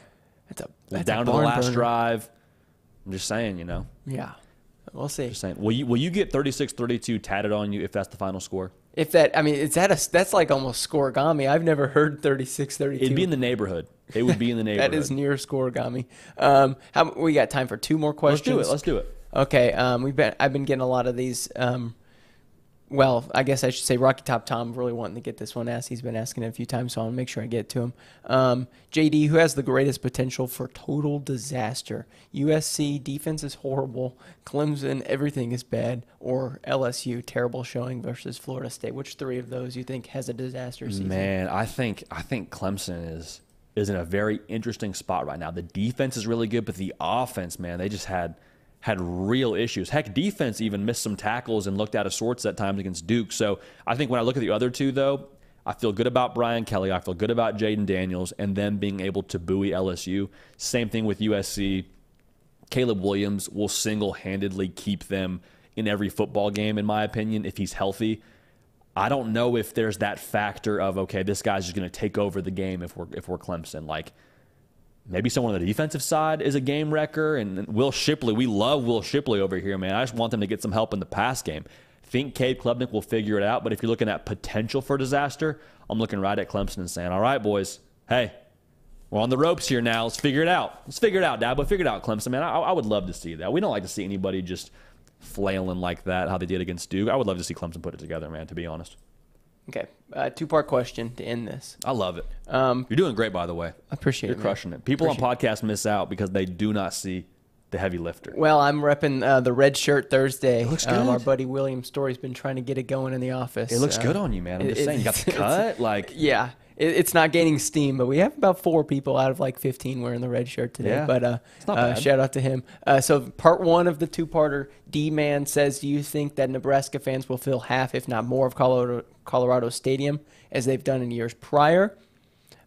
S1: That's a that's down a to the last burner. drive. I'm just saying, you know.
S2: Yeah. We'll see.
S1: Just saying. Will you will you get 36-32 tatted on you if that's the final score?
S2: If that, I mean, it's that a that's like almost scorigami. I've never heard 36-32.
S1: It'd be in the neighborhood. It would be in the neighborhood.
S2: that is near scorigami. Um, how we got time for two more questions?
S1: Let's do it. Let's do it.
S2: Okay. Um, we've been I've been getting a lot of these um, well, I guess I should say Rocky Top Tom really wanting to get this one asked. He's been asking it a few times, so I'll make sure I get to him. Um, JD, who has the greatest potential for total disaster? USC defense is horrible. Clemson, everything is bad. Or LSU, terrible showing versus Florida State. Which three of those you think has a disaster season?
S1: Man, I think I think Clemson is is in a very interesting spot right now. The defense is really good, but the offense, man, they just had had real issues. Heck, defense even missed some tackles and looked out of sorts at times against Duke. So I think when I look at the other two, though, I feel good about Brian Kelly. I feel good about Jayden Daniels and them being able to buoy LSU. Same thing with USC. Caleb Williams will single handedly keep them in every football game, in my opinion, if he's healthy. I don't know if there's that factor of okay, this guy's just going to take over the game if we're if we're Clemson. Like maybe someone on the defensive side is a game wrecker, and Will Shipley. We love Will Shipley over here, man. I just want them to get some help in the pass game. Think Cade Klubnik will figure it out, but if you're looking at potential for disaster, I'm looking right at Clemson and saying, all right, boys, hey, we're on the ropes here now. Let's figure it out. Let's figure it out, Dad. But figure it out, Clemson, man. I, I would love to see that. We don't like to see anybody just flailing like that, how they did against Duke. I would love to see Clemson put it together, man, to be honest.
S2: Okay. Uh, two part question to end this.
S1: I love it.
S2: Um,
S1: You're doing great, by the way.
S2: I appreciate it.
S1: You're
S2: it. man.
S1: crushing it. People
S2: Appreciate
S1: on podcasts miss out because they do not see the heavy lifter.
S2: Well, I'm repping uh, the red shirt Thursday.
S1: looks
S2: Um, our buddy William Story's been trying to get it going in the office.
S1: It looks
S2: Uh,
S1: good on you, man. I'm
S2: it-
S1: just saying. You got the cut. Like,
S2: Yeah, it, it's not gaining steam, but we have about four people out of like 15 wearing the red shirt today.
S1: Yeah,
S2: but uh, uh, shout out to him. Uh, so part one of the two-parter, D Man says, "Do you think that Nebraska fans will fill half, if not more, of Colorado Colorado Stadium as they've done in years prior?"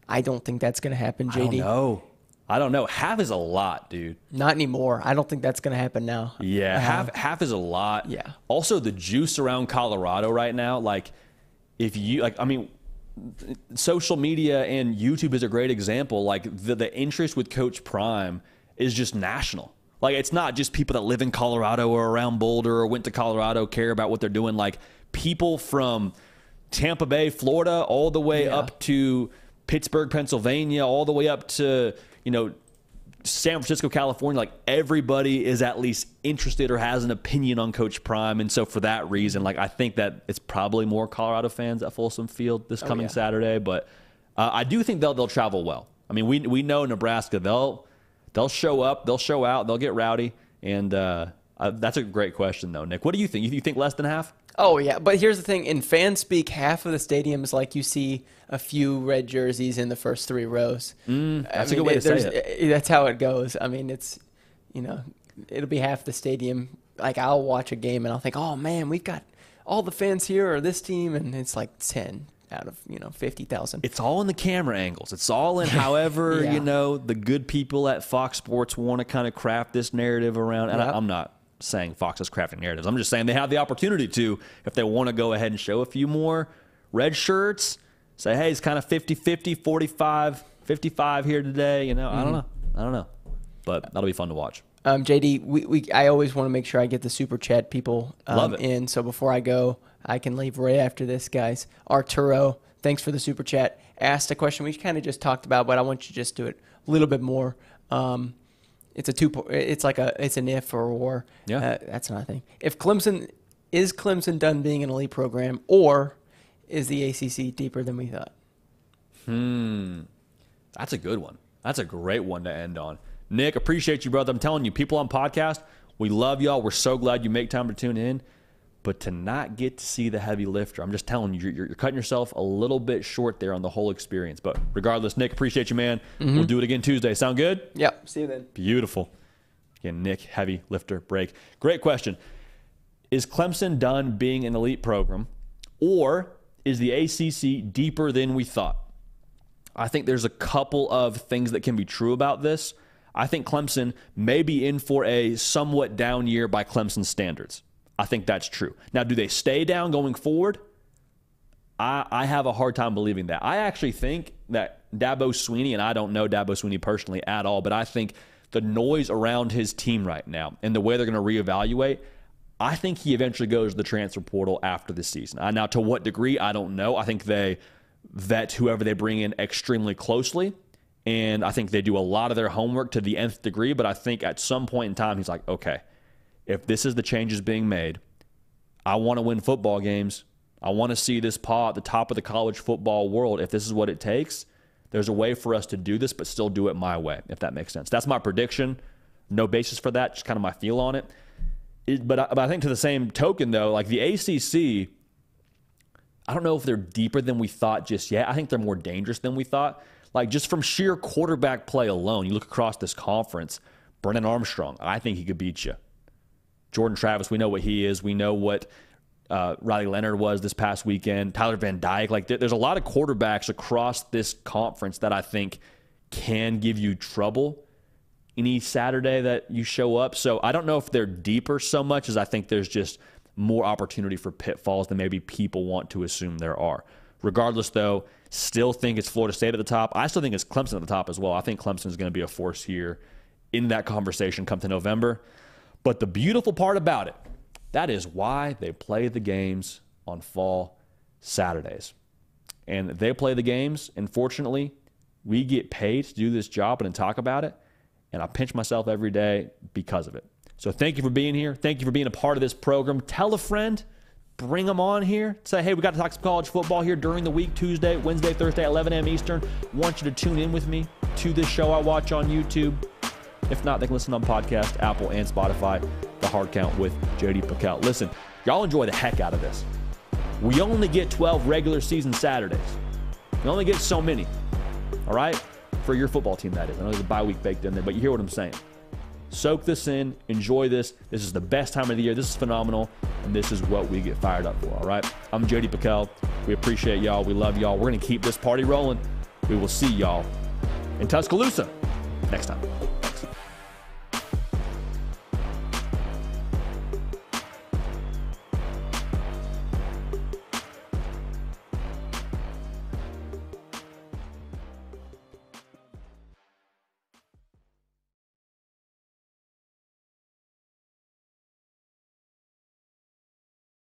S2: I don't think that's going to happen,
S1: I don't
S2: JD.
S1: know. I don't know. Half is a lot, dude.
S2: Not anymore. I don't think that's going to happen now.
S1: Yeah, half half is a lot.
S2: Yeah.
S1: Also, the juice around Colorado right now, like if you like, I mean, social media and YouTube is a great example. Like the the interest with Coach Prime is just national. Like it's not just people that live in Colorado or around Boulder or went to Colorado care about what they're doing. Like people from Tampa Bay, Florida, all the way
S2: Yeah.
S1: up to Pittsburgh, Pennsylvania, all the way up to you know San Francisco, California, like everybody is at least interested or has an opinion on Coach Prime. And so for that reason, like I think that it's probably more Colorado fans at Folsom Field this coming
S2: Oh, yeah.
S1: Saturday. But uh, I do think they'll they'll travel well. I mean, we we know Nebraska. They'll they'll show up, they'll show out, they'll get rowdy. And uh, uh, that's a great question though, Nick. What do you think? You, you think less than half?
S2: Oh yeah, but here's the thing: in fan speak, half of the stadium is like you see a few red jerseys in the first three rows. Mm,
S1: that's a good way to say it.
S2: That's how it goes. I mean, it's you know, it'll be half the stadium. Like I'll watch a game and I'll think, oh man, we've got all the fans here or this team, and it's like ten out of you know fifty thousand.
S1: It's all in the camera angles. It's all in however,
S2: Yeah.
S1: you know, the good people at Fox Sports want to kind of craft this narrative around. And
S2: Yep.
S1: I, I'm not saying Fox is crafting narratives. I'm just saying they have the opportunity to, if they want to go ahead and show a few more red shirts, say, hey, it's kind of 50 50, 45, 55 here today. You know, I don't know. I don't know. But that'll be fun to watch.
S2: Um, JD, we, we I always want to make sure I get the super chat people um, in. So before I go, I can leave right after this, guys. Arturo, thanks for the super chat. Asked a question we kind of just talked about, but I want you to just do it a little bit more. Um, it's a two. po- It's like a. It's an if or or.
S1: Yeah.
S2: Uh, that's not a thing. If Clemson is Clemson done being an elite program, or is the ACC deeper than we thought?
S1: Hmm, that's a good one. That's a great one to end on. Nick, appreciate you, brother. I'm telling you, people on podcast, we love y'all. We're so glad you make time to tune in. But to not get to see the heavy lifter, I'm just telling you, you're, you're cutting yourself a little bit short there on the whole experience. But regardless, Nick, appreciate you, man. Mm-hmm. We'll do it again Tuesday. Sound good?
S2: Yep. See you then.
S1: Beautiful. Again, Nick, heavy lifter break. Great question. Is Clemson done being an elite program, or is the ACC deeper than we thought? I think there's a couple of things that can be true about this. I think Clemson may be in for a somewhat down year by Clemson standards. I think that's true. Now, do they stay down going forward? I, I have a hard time believing that. I actually think that Dabo Swinney, and I don't know Dabo Swinney personally at all, but I think the noise around his team right now and the way they're going to reevaluate, I think he eventually goes to the transfer portal after this season. Now, to what degree, I don't know. I think they vet whoever they bring in extremely closely. And I think they do a lot of their homework to the nth degree. But I think at some point in time, he's like, okay, if this is the changes being made, I want to win football games. I want to see this paw at the top of the college football world. If this is what it takes, there's a way for us to do this, but still do it my way, if that makes sense. That's my prediction. No basis for that, just kind of my feel on it. It- but, I, but I think to the same token, though, like the ACC, I don't know if they're deeper than we thought just yet. I think they're more dangerous than we thought. Like just from sheer quarterback play alone, you look across this conference, Brennan Armstrong, I think he could beat you. Jordan Travis, we know what he is. We know what uh, Riley Leonard was this past weekend. Tyler Van Dyke. Like there, there's a lot of quarterbacks across this conference that I think can give you trouble any Saturday that you show up. So I don't know if they're deeper so much as I think there's just more opportunity for pitfalls than maybe people want to assume there are. Regardless, though, still think it's Florida State at the top. I still think it's Clemson at the top as well. I think Clemson is going to be a force here in that conversation come to November. But the beautiful part about it, that is why they play the games on fall Saturdays. And they play the games, and fortunately, we get paid to do this job and talk about it. And I pinch myself every day because of it. So thank you for being here. Thank you for being a part of this program. Tell a friend, bring them on here. Say, hey, we got to talk some college football here during the week, Tuesday, Wednesday, Thursday, 11 a.m. Eastern. Want you to tune in with me to this show I watch on YouTube. If not, they can listen on podcast, Apple, and Spotify. The Hard Count with JD PicKell. Listen, y'all enjoy the heck out of this. We only get 12 regular season Saturdays. We only get so many. All right? For your football team, that is. I know there's a bye week baked in there, but you hear what I'm saying. Soak this in, enjoy this. This is the best time of the year. This is phenomenal, and this is what we get fired up for. All right. I'm JD PicKell. We appreciate y'all. We love y'all. We're going to keep this party rolling. We will see y'all in Tuscaloosa next time.